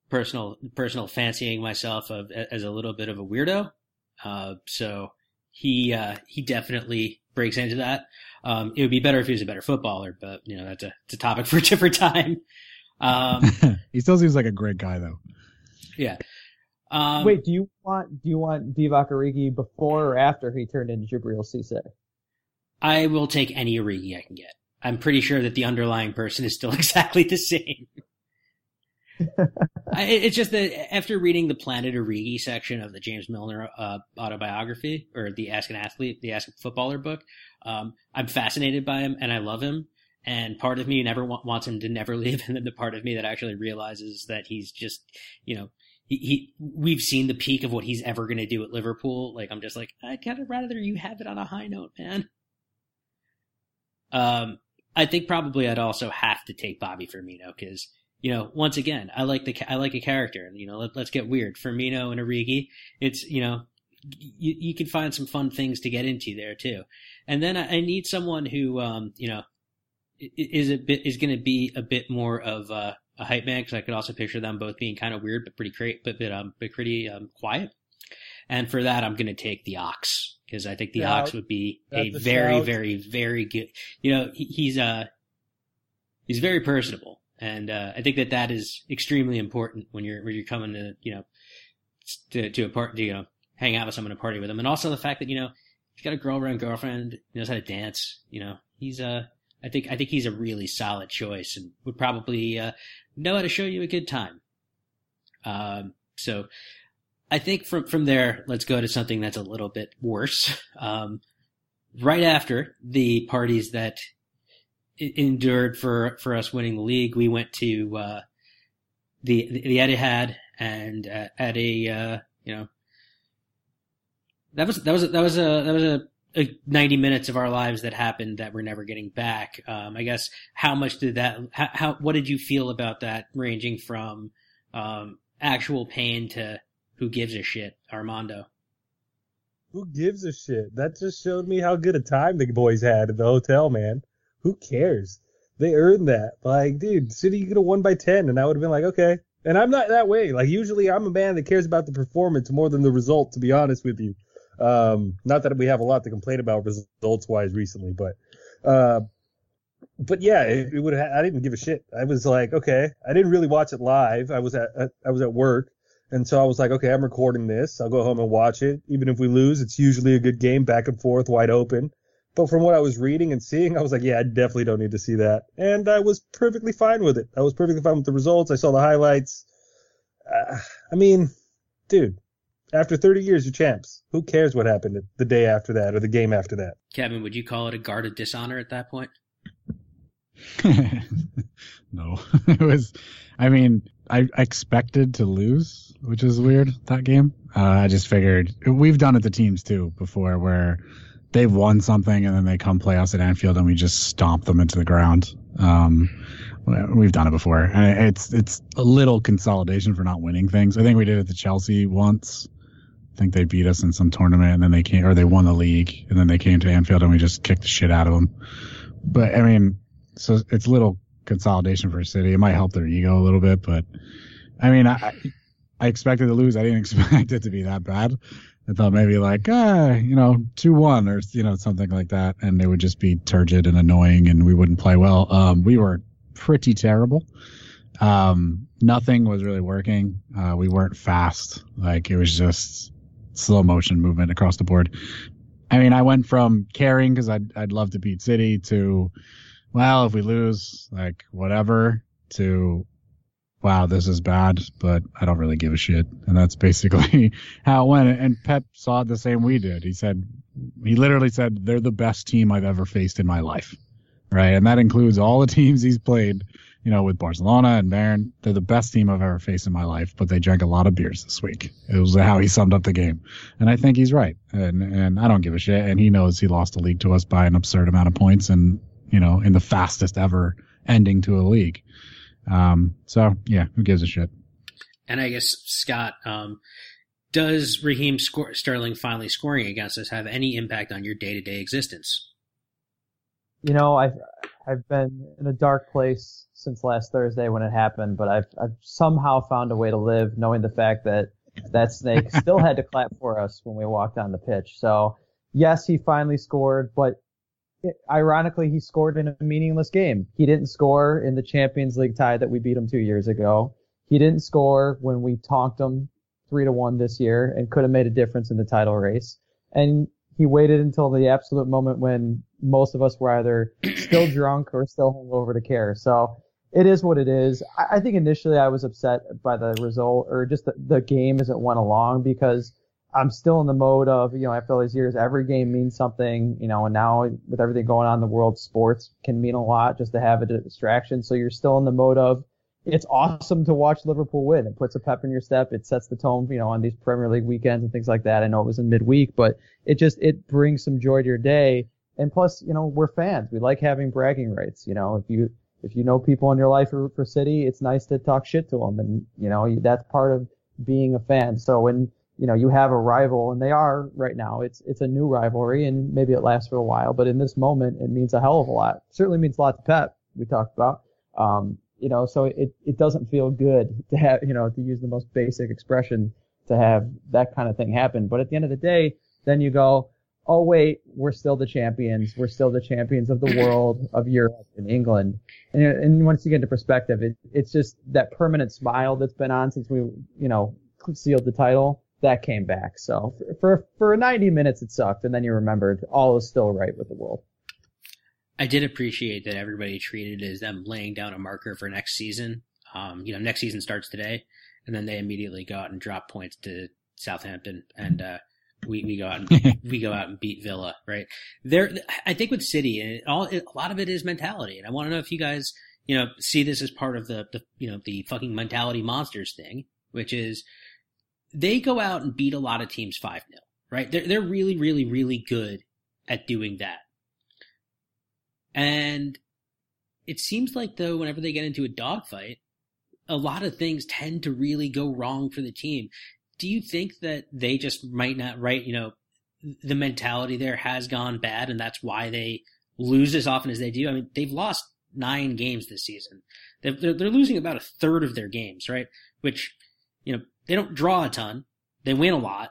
personal, personal fancying myself of as a little bit of a weirdo. Uh, so he, uh, he definitely breaks into that. Um, it would be better if he was a better footballer, but you know, that's a, it's a topic for a different time. Um, he still seems like a great guy though. yeah. Um, Wait, do you want do you want Divock Origi before or after he turned into Djibril Cisse? I will take any Origi I can get. I'm pretty sure that the underlying person is still exactly the same. It's just that after reading the Planet Origi section of the James Milner uh, autobiography or the Ask an Athlete, the Ask a Footballer book, um, I'm fascinated by him and I love him. And part of me never wa- wants him to never leave, and then the part of me that actually realizes that he's just, you know, he, he we've seen the peak of what he's ever going to do at Liverpool. Like I'm just like, I'd kind of rather you have it on a high note, man. Um, I think probably I'd also have to take Bobby Firmino because you know once again I like the I like a character. You know, let, let's get weird. Firmino and Origi, it's you know you you can find some fun things to get into there too. And then I, I need someone who um you know is a bit is going to be a bit more of uh, a hype man because I could also picture them both being kind of weird but pretty great but but um but pretty um quiet. And for that, I'm going to take the Ox because I think the Shout. Ox would be a a very, shout. very, very good. You know, he, he's uh he's very personable, and uh, I think that that is extremely important when you're when you're coming to you know to to a part to you know hang out with someone and party with them, and also the fact that you know he's got a girlfriend, he knows how to dance. You know, he's uh I think I think he's a really solid choice and would probably uh, know how to show you a good time. Um, so I think from from there, let's go to something that's a little bit worse. Um, right after the parties that endured for for us winning the league, we went to uh, the the Etihad and uh, at a uh, you know that was that was that was a that was a, a 90 minutes of our lives that happened that we're never getting back. Um, I guess how much did that how, how what did you feel about that ranging from um, actual pain to who gives a shit, Armando? Who gives a shit? That just showed me how good a time the boys had at the hotel, man. Who cares? They earned that. Like, dude, City could have won by 10, and I would have been like, okay. And I'm not that way. Like, usually I'm a man that cares about the performance more than the result, to be honest with you. Um, not that we have a lot to complain about results wise recently, but, uh, but yeah, it, it would have, I didn't give a shit. I was like, okay. I didn't really watch it live. I was at, at I was at work. And so I was like, okay, I'm recording this. I'll go home and watch it. Even if we lose, it's usually a good game, back and forth, wide open. But from what I was reading and seeing, I was like, yeah, I definitely don't need to see that. And I was perfectly fine with it. I was perfectly fine with the results. I saw the highlights. Uh, I mean, dude, after 30 years, you're champs. Who cares what happened the day after that or the game after that? Kevin, would you call it a guard of dishonor at that point? no, it was. I mean, I expected to lose, which is weird. That game, uh, I just figured we've done it to teams too before, where they've won something and then they come play us at Anfield and we just stomp them into the ground. Um, we've done it before. And It's it's a little consolidation for not winning things. I think we did it to Chelsea once. I think they beat us in some tournament, and then they came, or they won the league, and then they came to Anfield, and we just kicked the shit out of them. But I mean, so it's little consolidation for City. It might help their ego a little bit, but I mean, I I expected to lose. I didn't expect it to be that bad. I thought maybe like ah, you know, two one or you know something like that, and it would just be turgid and annoying, and we wouldn't play well. Um, we were pretty terrible. Um, nothing was really working. Uh, we weren't fast. Like it was just slow motion movement across the board. I mean, I went from caring because I'd I'd love to beat City to, well, if we lose, like whatever, to, wow, this is bad, but I don't really give a shit. And that's basically how it went. And Pep saw it the same we did. He said, he literally said, they're the best team I've ever faced in my life, right? And that includes all the teams he's played you know, with Barcelona and Bayern, they're the best team I've ever faced in my life, but they drank a lot of beers this week. It was how he summed up the game. And I think he's right. And, and I don't give a shit. And he knows he lost the league to us by an absurd amount of points and, you know, in the fastest ever ending to a league. Um, so yeah, who gives a shit? And I guess Scott, um, does Raheem score, Sterling finally scoring against us have any impact on your day to day existence? You know, I've I've been in a dark place since last Thursday when it happened, but I've I've somehow found a way to live, knowing the fact that that snake still had to clap for us when we walked on the pitch. So yes, he finally scored, but it, ironically, he scored in a meaningless game. He didn't score in the Champions League tie that we beat him two years ago. He didn't score when we tonked him three to one this year and could have made a difference in the title race. And he waited until the absolute moment when most of us were either still drunk or still hungover to care. So it is what it is. I, I think initially I was upset by the result or just the, the game as it went along because I'm still in the mode of, you know, after all these years, every game means something, you know, and now with everything going on in the world, sports can mean a lot just to have a distraction. So you're still in the mode of, it's awesome to watch Liverpool win. It puts a pep in your step. It sets the tone, you know, on these Premier League weekends and things like that. I know it was in midweek, but it just, it brings some joy to your day. And plus, you know, we're fans. We like having bragging rights. You know, if you, if you know people in your life for, for City, it's nice to talk shit to them. And, you know, that's part of being a fan. So when, you know, you have a rival and they are right now, it's, it's a new rivalry and maybe it lasts for a while, but in this moment, it means a hell of a lot. certainly means a lot to Pep. We talked about. Um, you know, so it, it doesn't feel good to have, you know, to use the most basic expression to have that kind of thing happen. But at the end of the day, then you go, oh wait, we're still the champions. We're still the champions of the world, of Europe and England. And, and once you get into perspective, it, it's just that permanent smile that's been on since we, you know, sealed the title. That came back. So for, for, for 90 minutes it sucked. And then you remembered all is still right with the world. I did appreciate that everybody treated it as them laying down a marker for next season. Um, you know, next season starts today, and then they immediately go out and drop points to Southampton, and uh, we we go out and beat, we go out and beat Villa. Right there, I think with City, and all a lot of it is mentality, and I want to know if you guys, you know, see this as part of the the you know the fucking mentality monsters thing, which is they go out and beat a lot of teams five 0 Right, they're they're really really really good at doing that and it seems like though, whenever they get into a dogfight, a lot of things tend to really go wrong for the team. Do you think that they just might not right, you know, the mentality there has gone bad and that's why they lose as often as they do? I mean, they've lost nine games this season. They're, they're losing about a third of their games, right? Which, you know, they don't draw a ton. They win a lot,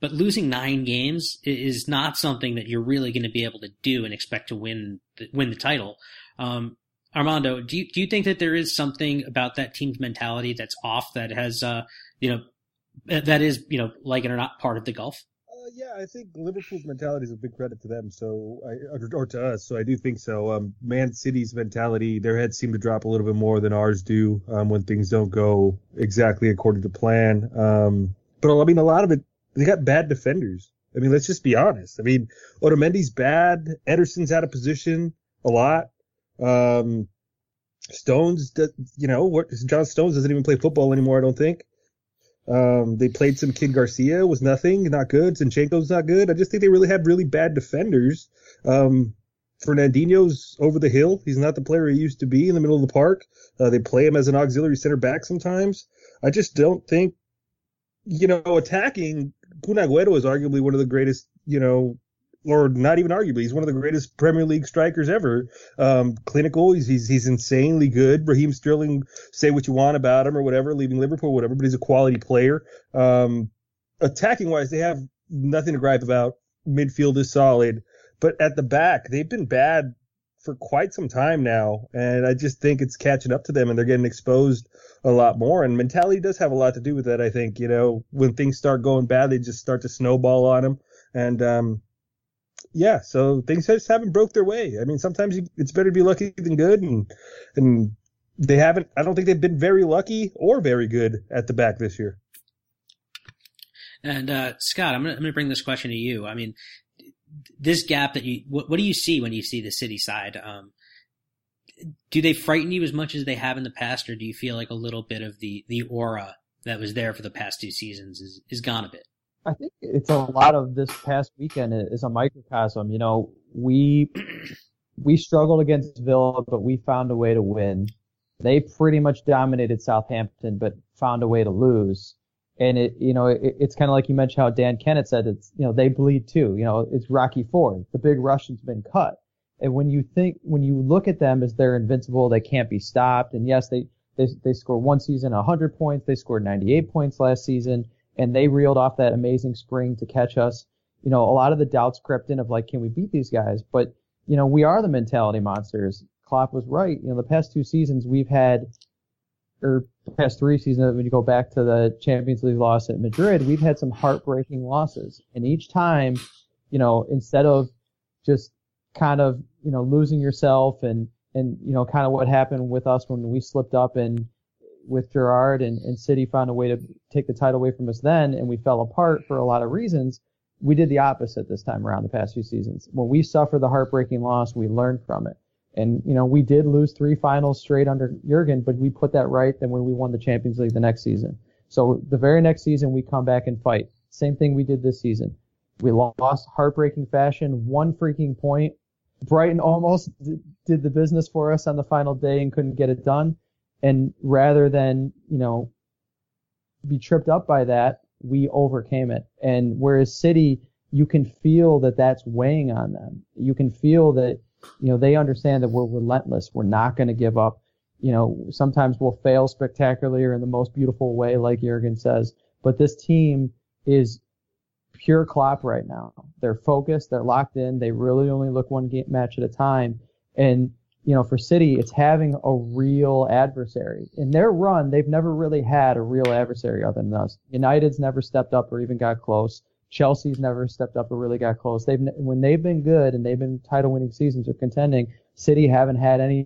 but losing nine games is not something that you're really going to be able to do and expect to win the, win the title. Um, Armando, do you do you think that there is something about that team's mentality that's off that has uh, you know that is you know like it or not part of the Gulf? Yeah, I think Liverpool's mentality is a big credit to them, so I, or, to us. So I do think so. Um, Man City's mentality, their heads seem to drop a little bit more than ours do um, when things don't go exactly according to plan. Um, but I mean, a lot of it they got bad defenders. I mean, let's just be honest. I mean, Otamendi's bad. Ederson's out of position a lot. Um, Stones, you know, what, John Stones doesn't even play football anymore. I don't think. Um, they played some kid Garcia was nothing, not good. Zinchenko's not good. I just think they really have really bad defenders. Um, Fernandinho's over the hill. He's not the player he used to be in the middle of the park. Uh, they play him as an auxiliary center back sometimes. I just don't think, you know, attacking Kun Agüero is arguably one of the greatest, you know, or not even arguably, he's one of the greatest Premier League strikers ever. Um, clinical, he's, he's he's insanely good. Raheem Sterling, say what you want about him or whatever, leaving Liverpool, whatever, but he's a quality player. Um, attacking wise, they have nothing to gripe about. Midfield is solid, but at the back, they've been bad for quite some time now, and I just think it's catching up to them, and they're getting exposed a lot more. And mentality does have a lot to do with that. I think you know when things start going bad, they just start to snowball on them, and um, yeah, so things just haven't broke their way. I mean, sometimes you, it's better to be lucky than good, and and they haven't. I don't think they've been very lucky or very good at the back this year. And uh, Scott, I'm gonna, I'm gonna bring this question to you. I mean, this gap that you, what, what do you see when you see the city side? Um, do they frighten you as much as they have in the past, or do you feel like a little bit of the the aura that was there for the past two seasons is is gone a bit? I think it's a lot of this past weekend is a microcosm. You know, we we struggled against Villa, but we found a way to win. They pretty much dominated Southampton, but found a way to lose. And it, you know, it, it's kind of like you mentioned how Dan Kennett said it's, you know, they bleed too. You know, it's Rocky Four. The big Russian's been cut. And when you think, when you look at them as they're invincible, they can't be stopped. And yes, they, they, they scored one season 100 points. They scored 98 points last season and they reeled off that amazing spring to catch us. You know, a lot of the doubts crept in of like, can we beat these guys? But, you know, we are the mentality monsters. Klopp was right. You know, the past two seasons we've had, or past three seasons, when you go back to the Champions League loss at Madrid, we've had some heartbreaking losses. And each time, you know, instead of just kind of, you know, losing yourself and, and, you know, kind of what happened with us when we slipped up and, with Gerard and, and City found a way to take the title away from us then, and we fell apart for a lot of reasons. We did the opposite this time around the past few seasons. When we suffered the heartbreaking loss, we learned from it. And, you know, we did lose three finals straight under Jurgen, but we put that right then when we won the Champions League the next season. So the very next season, we come back and fight. Same thing we did this season. We lost heartbreaking fashion, one freaking point. Brighton almost did the business for us on the final day and couldn't get it done. And rather than, you know, be tripped up by that, we overcame it. And whereas City, you can feel that that's weighing on them. You can feel that, you know, they understand that we're relentless. We're not going to give up. You know, sometimes we'll fail spectacularly or in the most beautiful way, like Jurgen says. But this team is pure Klopp right now. They're focused. They're locked in. They really only look one game, match at a time. And you know, for City, it's having a real adversary. In their run, they've never really had a real adversary other than us. United's never stepped up or even got close. Chelsea's never stepped up or really got close. They've when they've been good and they've been title-winning seasons or contending, City haven't had any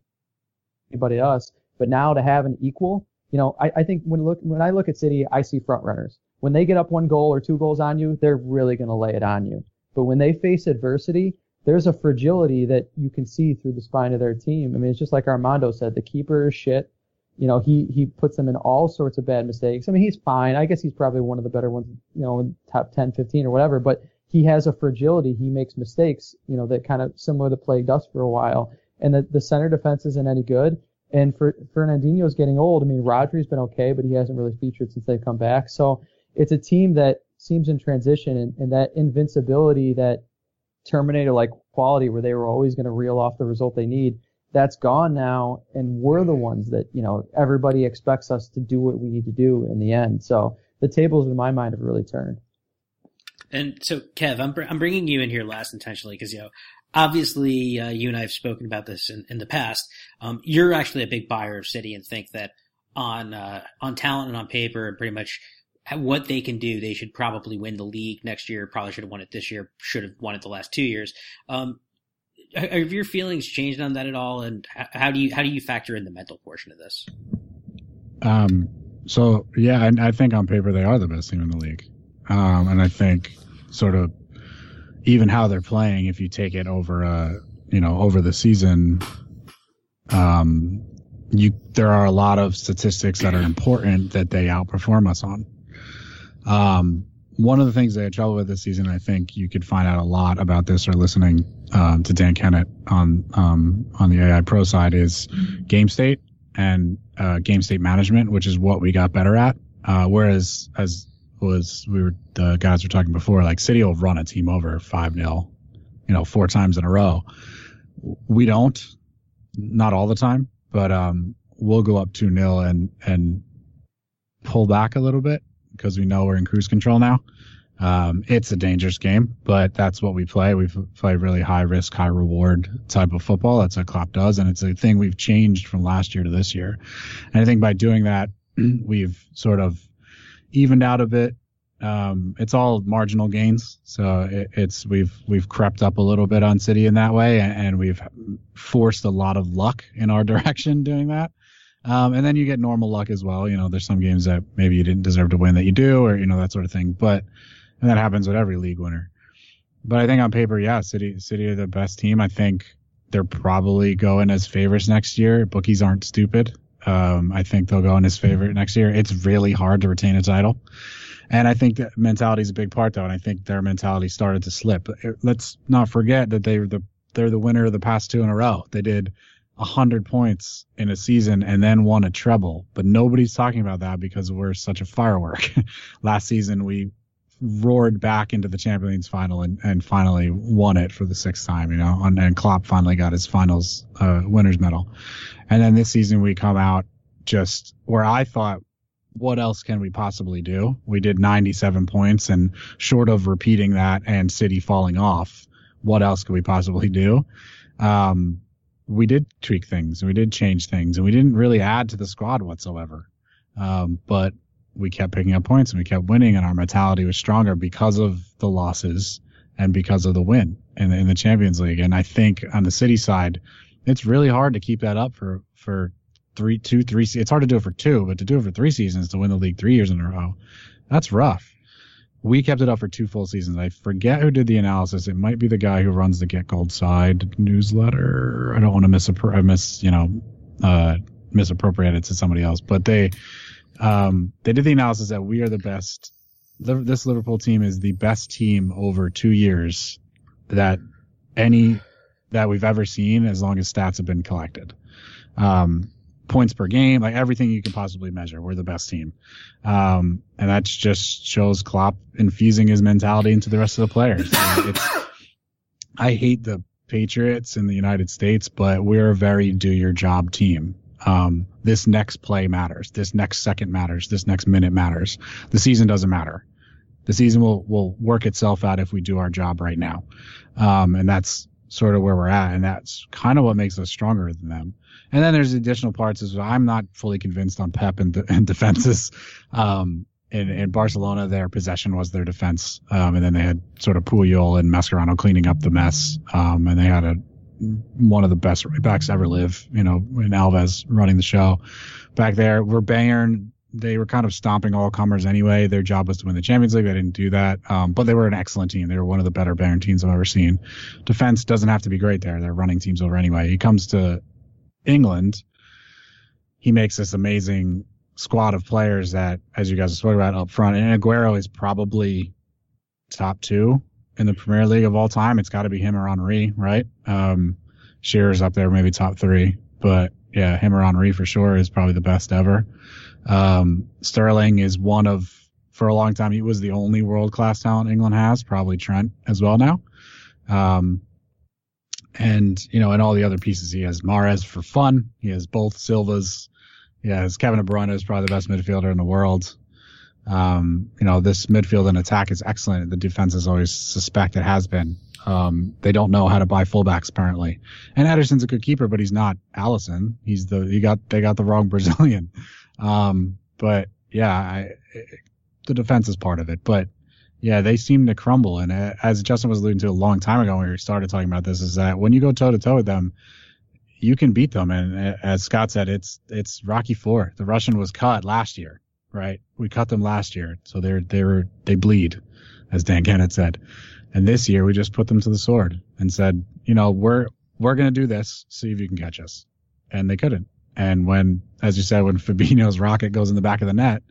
anybody else. But now to have an equal, you know, I, I think when look when I look at City, I see front runners. When they get up one goal or two goals on you, they're really going to lay it on you. But when they face adversity, there's a fragility that you can see through the spine of their team. I mean, it's just like Armando said, the keeper is shit. You know, he, he puts them in all sorts of bad mistakes. I mean, he's fine. I guess he's probably one of the better ones, you know, in top 10, 15 or whatever, but he has a fragility. He makes mistakes, you know, that kind of similar to plagued us for a while. And the, the center defense isn't any good. And for Fernandinho's getting old. I mean, Rodri's been okay, but he hasn't really featured since they've come back. So it's a team that seems in transition and, and that invincibility that Terminator like quality where they were always going to reel off the result they need. That's gone now, and we're the ones that you know everybody expects us to do what we need to do in the end. So the tables in my mind have really turned. And so, Kev, I'm I'm bringing you in here last intentionally because you know obviously uh, you and I have spoken about this in, in the past. Um, you're actually a big buyer of City and think that on uh, on talent and on paper and pretty much what they can do. They should probably win the league next year. Probably should have won it this year. Should have won it the last two years. Um, have your feelings changed on that at all? And how do you how do you factor in the mental portion of this? Um. So yeah, and I think on paper they are the best team in the league. Um, and I think sort of even how they're playing, if you take it over, uh, you know, over the season, um, you there are a lot of statistics that are important that they outperform us on. Um, one of the things they had trouble with this season, I think you could find out a lot about this or listening um, to Dan Kennett on um, on the AI Pro side is game state and uh, game state management, which is what we got better at. Uh, whereas as was we were the guys were talking before, like City will run a team over five 0 you know, four times in a row. We don't, not all the time, but um, we'll go up two 0 and and pull back a little bit because we know we're in cruise control now. Um, it's a dangerous game, but that's what we play. We play really high risk, high reward type of football. That's what Klopp does, and it's a thing we've changed from last year to this year. And I think by doing that, we've sort of evened out a bit. Um, it's all marginal gains, so it, it's we've we've crept up a little bit on City in that way, and, and we've forced a lot of luck in our direction doing that. Um, and then you get normal luck as well. You know, there's some games that maybe you didn't deserve to win that you do, or you know that sort of thing. But and that happens with every league winner. But I think on paper, yeah, City City are the best team. I think they're probably going as favorites next year. Bookies aren't stupid. Um, I think they'll go in as favorite next year. It's really hard to retain a title. And I think that mentality is a big part though. And I think their mentality started to slip. Let's not forget that they were the, they're the winner of the past two in a row. They did hundred points in a season and then won a treble, but nobody's talking about that because we're such a firework. Last season we roared back into the Champions final and, and finally won it for the sixth time, you know, and, and Klopp finally got his finals, uh, winner's medal. And then this season we come out just where I thought, what else can we possibly do? We did 97 points and short of repeating that and City falling off, what else could we possibly do? Um, we did tweak things and we did change things and we didn't really add to the squad whatsoever. Um, but we kept picking up points and we kept winning and our mentality was stronger because of the losses and because of the win in, in the Champions League. And I think on the city side, it's really hard to keep that up for, for three, two, three. It's hard to do it for two, but to do it for three seasons to win the league three years in a row, that's rough. We kept it up for two full seasons. I forget who did the analysis. It might be the guy who runs the Get Goalside newsletter. I don't want to miss, a miss, you know, uh, misappropriate it to somebody else, but they, um, they did the analysis that we are the best. This Liverpool team is the best team over two years that any that we've ever seen, as long as stats have been collected. Um, points per game, like everything you can possibly measure, we're the best team. Um, and that just shows Klopp infusing his mentality into the rest of the players. I hate the Patriots in the United States, but we're a very do your job team um, this next play matters. This next second matters. This next minute matters. The season doesn't matter. The season will, will work itself out if we do our job right now. Um, and that's sort of where we're at. And that's kind of what makes us stronger than them. And then there's additional parts as well. I'm not fully convinced on Pep and, and defenses. Um, in, in Barcelona, their possession was their defense. Um, and then they had sort of Puyol and Mascherano cleaning up the mess. Um, and they had a one of the best backs ever live. You know, in Alves running the show back there. We're Bayern. They were kind of stomping all comers anyway. Their job was to win the Champions League. They didn't do that, um, but they were an excellent team. They were one of the better Bayern teams I've ever seen. Defense doesn't have to be great there. They're running teams over anyway. He comes to England. He makes this amazing squad of players that, as you guys spoke about up front, and Aguero is probably top two in the Premier League of all time, it's got to be him or Henry, right? Um, Shearer's up there, maybe top three, but yeah, him or Henry for sure is probably the best ever. Um, Sterling is one of, for a long time, he was the only world class talent England has, probably Trent as well now. Um, and, you know, and all the other pieces, he has Mahrez for fun. He has both Silvas. He has Kevin De Bruyne is probably the best midfielder in the world. Um, you know, this midfield and attack is excellent. The defense is always suspect it has been. Um, they don't know how to buy fullbacks apparently. And Ederson's a good keeper, but he's not Alisson. He's the, he got, they got the wrong Brazilian. Um, but yeah, I, the defense is part of it, but yeah, they seem to crumble. And as Justin was alluding to a long time ago when we started talking about this, is that when you go toe to toe with them, you can beat them. And as Scott said, it's, it's Rocky Four. The Russian was cut last year right? We cut them last year, so they're they're they bleed, as Dan Kennett said. And this year we just put them to the sword and said, you know, we're we're gonna do this, see if you can catch us. And they couldn't. And when, as you said, when Fabinho's rocket goes in the back of the net,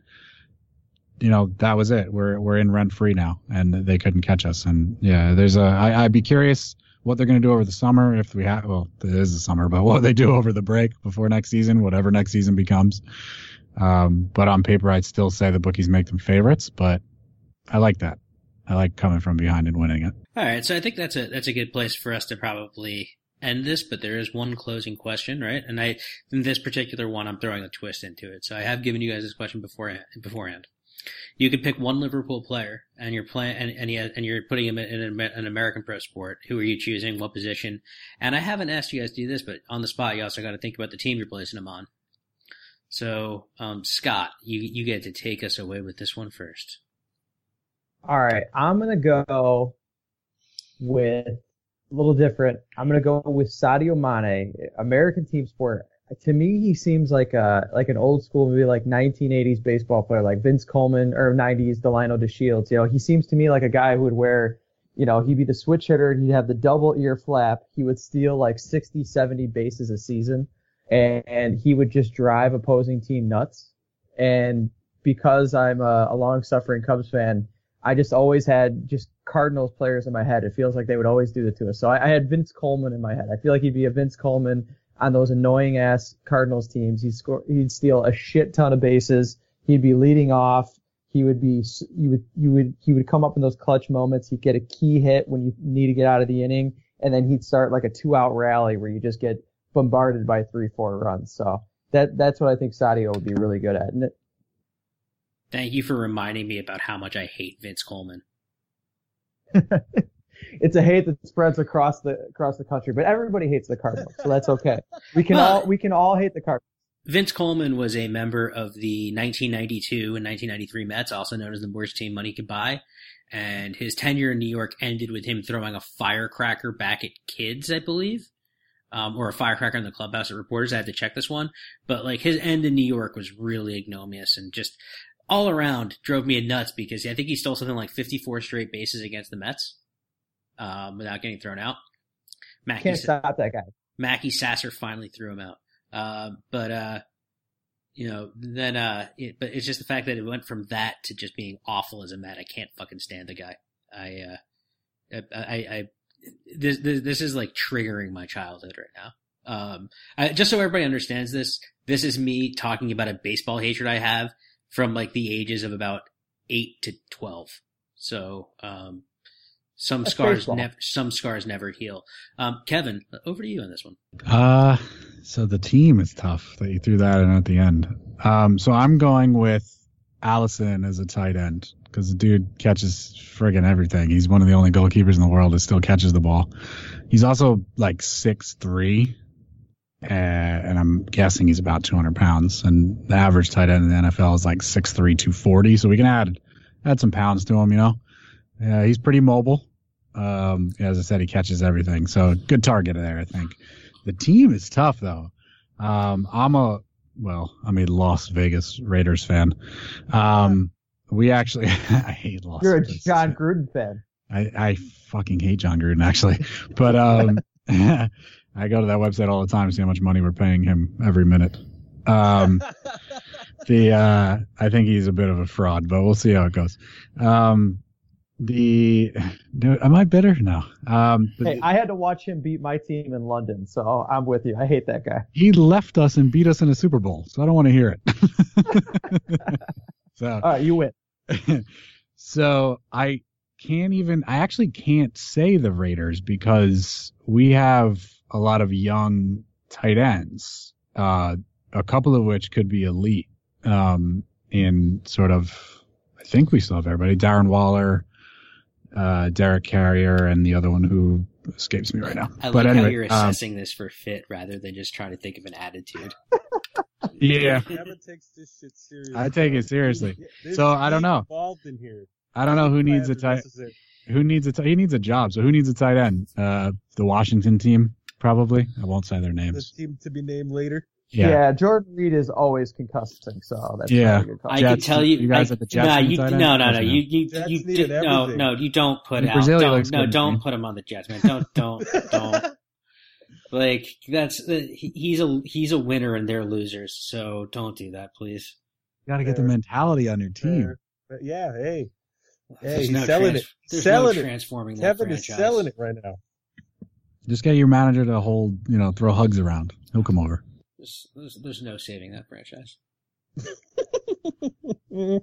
you know, that was it. We're we're in rent free now, and they couldn't catch us. And yeah, there's a. I, I'd be curious what they're going to do over the summer if we have. Well, it is the summer, but what they do over the break before next season, whatever next season becomes. Um, but on paper, I'd still say the bookies make them favorites, but I like that. I like coming from behind and winning it. All right, so I think that's a that's a good place for us to probably end this. But there is one closing question, right? And I, in this particular one, I'm throwing a twist into it. So I have given you guys this question beforehand. Beforehand, you could pick one Liverpool player, and you're playing, and and, and you're putting him in an, an American pro sport. Who are you choosing? What position? And I haven't asked you guys to do this, but on the spot, you also got to think about the team you're placing him on. So, um, Scott, you you get to take us away with this one first. All right, I'm gonna go with a little different. I'm gonna go with Sadio Mane, American team sport. To me, he seems like a like an old school, maybe like 1980s baseball player, like Vince Coleman or 90s Delino DeShields. You know, he seems to me like a guy who would wear, you know, he'd be the switch hitter. And he'd have the double ear flap. He would steal like 60, 70 bases a season, and, and he would just drive opposing team nuts. And because I'm a, a long suffering Cubs fan, I just always had just Cardinals players in my head. It feels like they would always do that to us. So I, I had Vince Coleman in my head. I feel like he'd be a Vince Coleman on those annoying ass Cardinals teams. He'd score, he'd steal a shit ton of bases. He'd be leading off. He would be, you would, you would, he would come up in those clutch moments. He'd get a key hit when you need to get out of the inning, and then he'd start like a two out rally where you just get bombarded by three, four runs. So that, that's what I think Sadio would be really good at. And it, Thank you for reminding me about how much I hate Vince Coleman. it's a hate that spreads across the across the country, but everybody hates the Cardinals, so that's okay. We can Well- all we can all hate the Cardinals. Vince Coleman was a member of the 1992 and 1993 Mets, also known as the worst team money could buy. And his tenure in New York ended with him throwing a firecracker back at kids, I believe. Um, or a firecracker in the clubhouse at reporters. I had to check this one. But like his end in New York was really ignominious and just all around drove me nuts because I think he stole something like 54 straight bases against the Mets, um, without getting thrown out. Mackey, Can't stop that guy. Mackey Sasser finally threw him out. Uh, but, uh, you know, then, uh, it, but it's just the fact that it went from that to just being awful as a Met. I can't fucking stand the guy. I, uh, I, I, I this, this, this is like triggering my childhood right now. Um, I, just so everybody understands this, this is me talking about a baseball hatred I have from like the ages of about eight to 12. So, um, some That's scars never, some scars never heal. Um, Kevin, over to you on this one. Uh, so the team is tough that you threw that in at the end. Um, so I'm going with Alisson as a tight end because the dude catches friggin' everything. He's one of the only goalkeepers in the world that still catches the ball. He's also like six three, and I'm guessing he's about 200 pounds. And the average tight end in the NFL is like 6'3", 240. So we can add add some pounds to him, you know. Yeah, he's pretty mobile. Um, as I said, he catches everything. So good target there, I think. The team is tough though. Um, I'm a well, I'm a Las Vegas Raiders fan. Um, we actually, I hate Las. You're a Jon Gruden fan. I, I fucking hate Jon Gruden actually, but um, I go to that website all the time to see how much money we're paying him every minute. Um, the uh, I think he's a bit of a fraud, but we'll see how it goes. Um, the am I bitter? No. Um, Hey, I had to watch him beat my team in London, so I'm with you. I hate that guy. he left us and beat us in a Super Bowl, so I don't want to hear it. so All right, you win. so I can't even I actually can't say the Raiders because we have a lot of young tight ends, uh, a couple of which could be elite. Um, in sort of, I think we still have everybody: Darren Waller, uh, Derek Carrier, and the other one who escapes me right now. I but like anyway, how you're um, assessing this for fit rather than just trying to think of an attitude. yeah, Kevin takes this shit seriously. I take it seriously. There's So, I don't know. Involved in here. I don't know who needs a tight. necessary. Who needs a? T- he needs a job. So who needs a tight end? Uh, the Washington team, probably. I won't say their The names. team to be named later. Yeah. Yeah. Jordan Reed is always concussing, so that's Yeah. probably a good call. I Jets, can tell you, you guys I, at the Jets nah, need you, no, no, no, no? you, you, Jets you, needed did- no, no, you don't put out, don't, looks no, good, don't put him on the Jets, man. Don't, don't, don't. Like that's uh, he's a he's a winner and they're losers, so don't do that, please. You got to get the mentality on your team. But yeah, hey, hey, There's he's no selling trans- it. There's selling no transforming that Kevin is selling it right now. Just get your manager to hold, you know, throw hugs around. He'll come over. There's, there's, there's no saving that franchise. and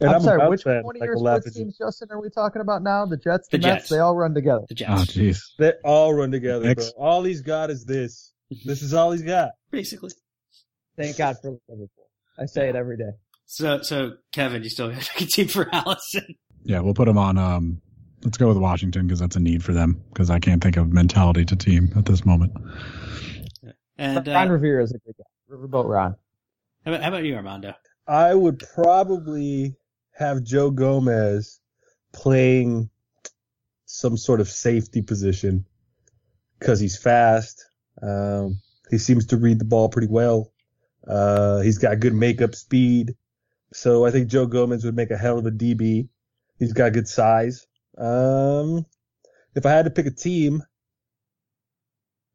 I'm, a sorry, which fan, one of your can laugh sports teams, Justin, are we talking about now? The Jets, the, The Mets, Jets. they all run together. The Jets. Oh, Jets, jeez. They all run together, bro. All he's got is this. This is all he's got. basically. Thank God for Liverpool. I say it every day. So, so Kevin, you still got a team for Alisson? Yeah, we'll put him on. Um, let's go with Washington because that's a need for them. Because I can't think of mentality to team at this moment. And Ron uh, Rivera is a good guy. Riverboat Ron. how, about, how about you, Armando? I would probably have Joe Gomez playing some sort of safety position because he's fast. Um, he seems to read the ball pretty well. Uh, he's got good makeup speed. So I think Joe Gomez would make a hell of a DB. He's got good size. Um, if I had to pick a team,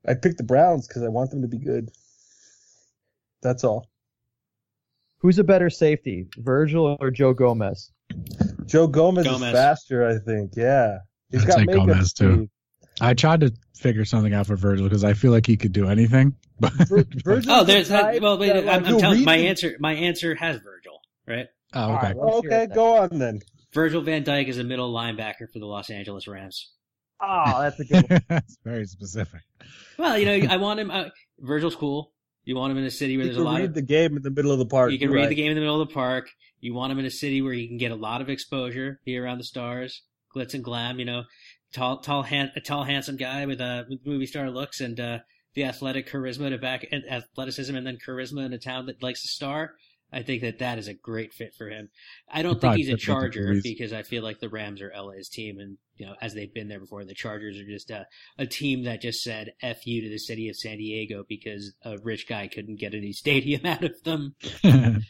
I'd pick the Browns because I want them to be good. That's all. Who's a better safety, Virgil or Joe Gomez? Joe Gomez, Gomez. is faster, I think. Yeah. He's I'd got say makeup Gomez, too. speed. I tried to figure something out for Virgil because I feel like he could do anything. But Vir- Virgil's Oh, the there's that. Well, wait, that, like, I'm, I'm telling read my answer. My answer has Virgil, right? oh, okay. right, let's Okay, go on then. Virgil Van Dijk is a middle linebacker for the Los Angeles Rams. Oh, that's a good one. that's very specific. Well, you know, I want him. Uh, Virgil's cool. You want him in a city where He there's a lot read of. the game in the middle of the park. you can read right. the game in the middle of the park. You want him in a city where he can get a lot of exposure, be around the stars, glitz and glam. You know, tall, tall, han- a tall, handsome guy with uh, movie star looks and uh, the athletic charisma to back and athleticism and then charisma in a town that likes to star. I think that that is a great fit for him. I don't think he's a fit with the Charger because I feel like the Rams are LA's team, and you know, as they've been there before, the Chargers are just a, a team that just said "f you" to the city of San Diego because a rich guy couldn't get a new stadium out of them.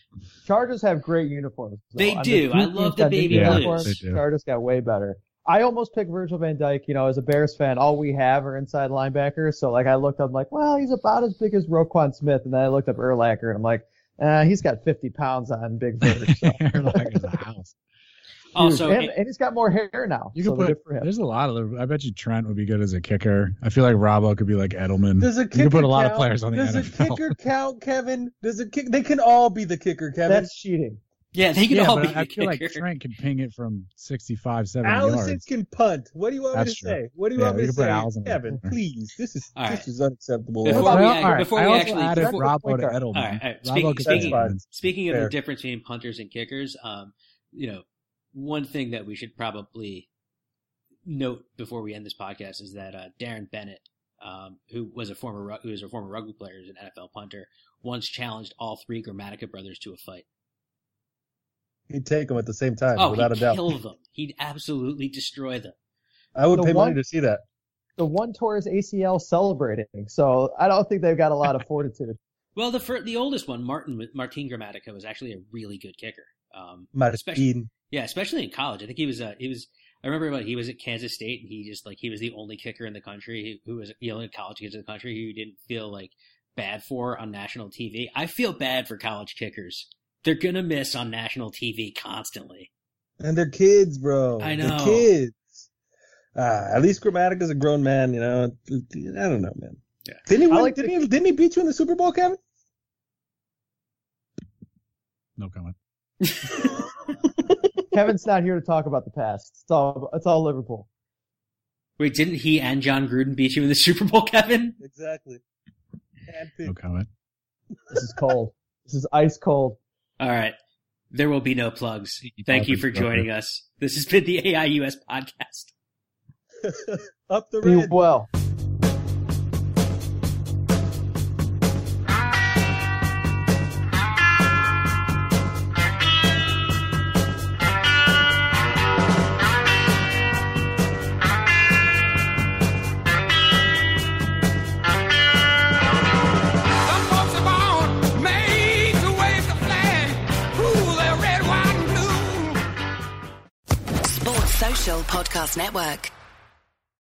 Chargers have great uniforms. though. They I mean, do. I love the baby Yeah, uniforms, they. Chargers got way better. I almost picked Virgil Van Dijk. You know, as a Bears fan, all we have are inside linebackers. So like, I looked up, like, well, he's about as big as Roquan Smith, and then I looked up Urlacher, and I'm like, uh, he's got 50 pounds on Big Bird. So. like it's a house. Also, and, and he's got more hair now. You so could good put. for him. There's a lot of. them. I bet you Trent would be good as a kicker. I feel like Robbo could be like Edelman. Does a kicker you kicker could put a lot count? of players on the Does NFL. a kicker count, Kevin? Does a kick? They can all be the kicker, Kevin. That's cheating. Yeah, they can yeah, all but be I the feel like kicker. Trent could ping it from 65, 70 Alisson yards. can punt. What do you want me to true. say? What do you Yeah, want me to say, Alisson Kevin? Please, this is All this right. is unacceptable. Before I, we al- act- all right, before I we also actually- added before- Robbo to Edelman. All right, all right. Speaking, speaking, speaking of Fair. the difference between punters and kickers, um, you know, one thing that we should probably note before we end this podcast is that uh, Darren Bennett, um, who was a former who was a former rugby player, who's an NFL punter, once challenged all three Grammatica brothers to a fight. He'd take them at the same time, Oh, without a he'd doubt. kill them. He'd absolutely destroy them. I would The pay one- money to see that. The one tore his ACL celebrating, so I don't think they've got a lot of fortitude. Well, the fir- the oldest one, Martin Martin Grammatica, was actually a really good kicker. Um, especially Yeah, especially in college. I think he was. Uh, he was. I remember when he was at Kansas State, and he just like he was the only kicker in the country who, who was the only college kicker in the country who didn't feel like bad for on national TV. I feel bad for college kickers. They're gonna miss on national TV constantly. And they're kids, bro. I They're know. kids. Ah, at least Grammatica's a grown man, you know. I don't know, man. Yeah. Didn't he win? like didn't, he, didn't he beat you in the Super Bowl, Kevin? No comment. Kevin's not here to talk about the past. It's all it's all Liverpool. Wait, didn't he and Jon Gruden beat you in the Super Bowl, Kevin? Exactly. No comment. This is cold. this is ice cold. All right. There will be no plugs. Thank you, Thank you Patrick for joining us. This has been the AIUS podcast. Up the Be red. well. Podcast Network.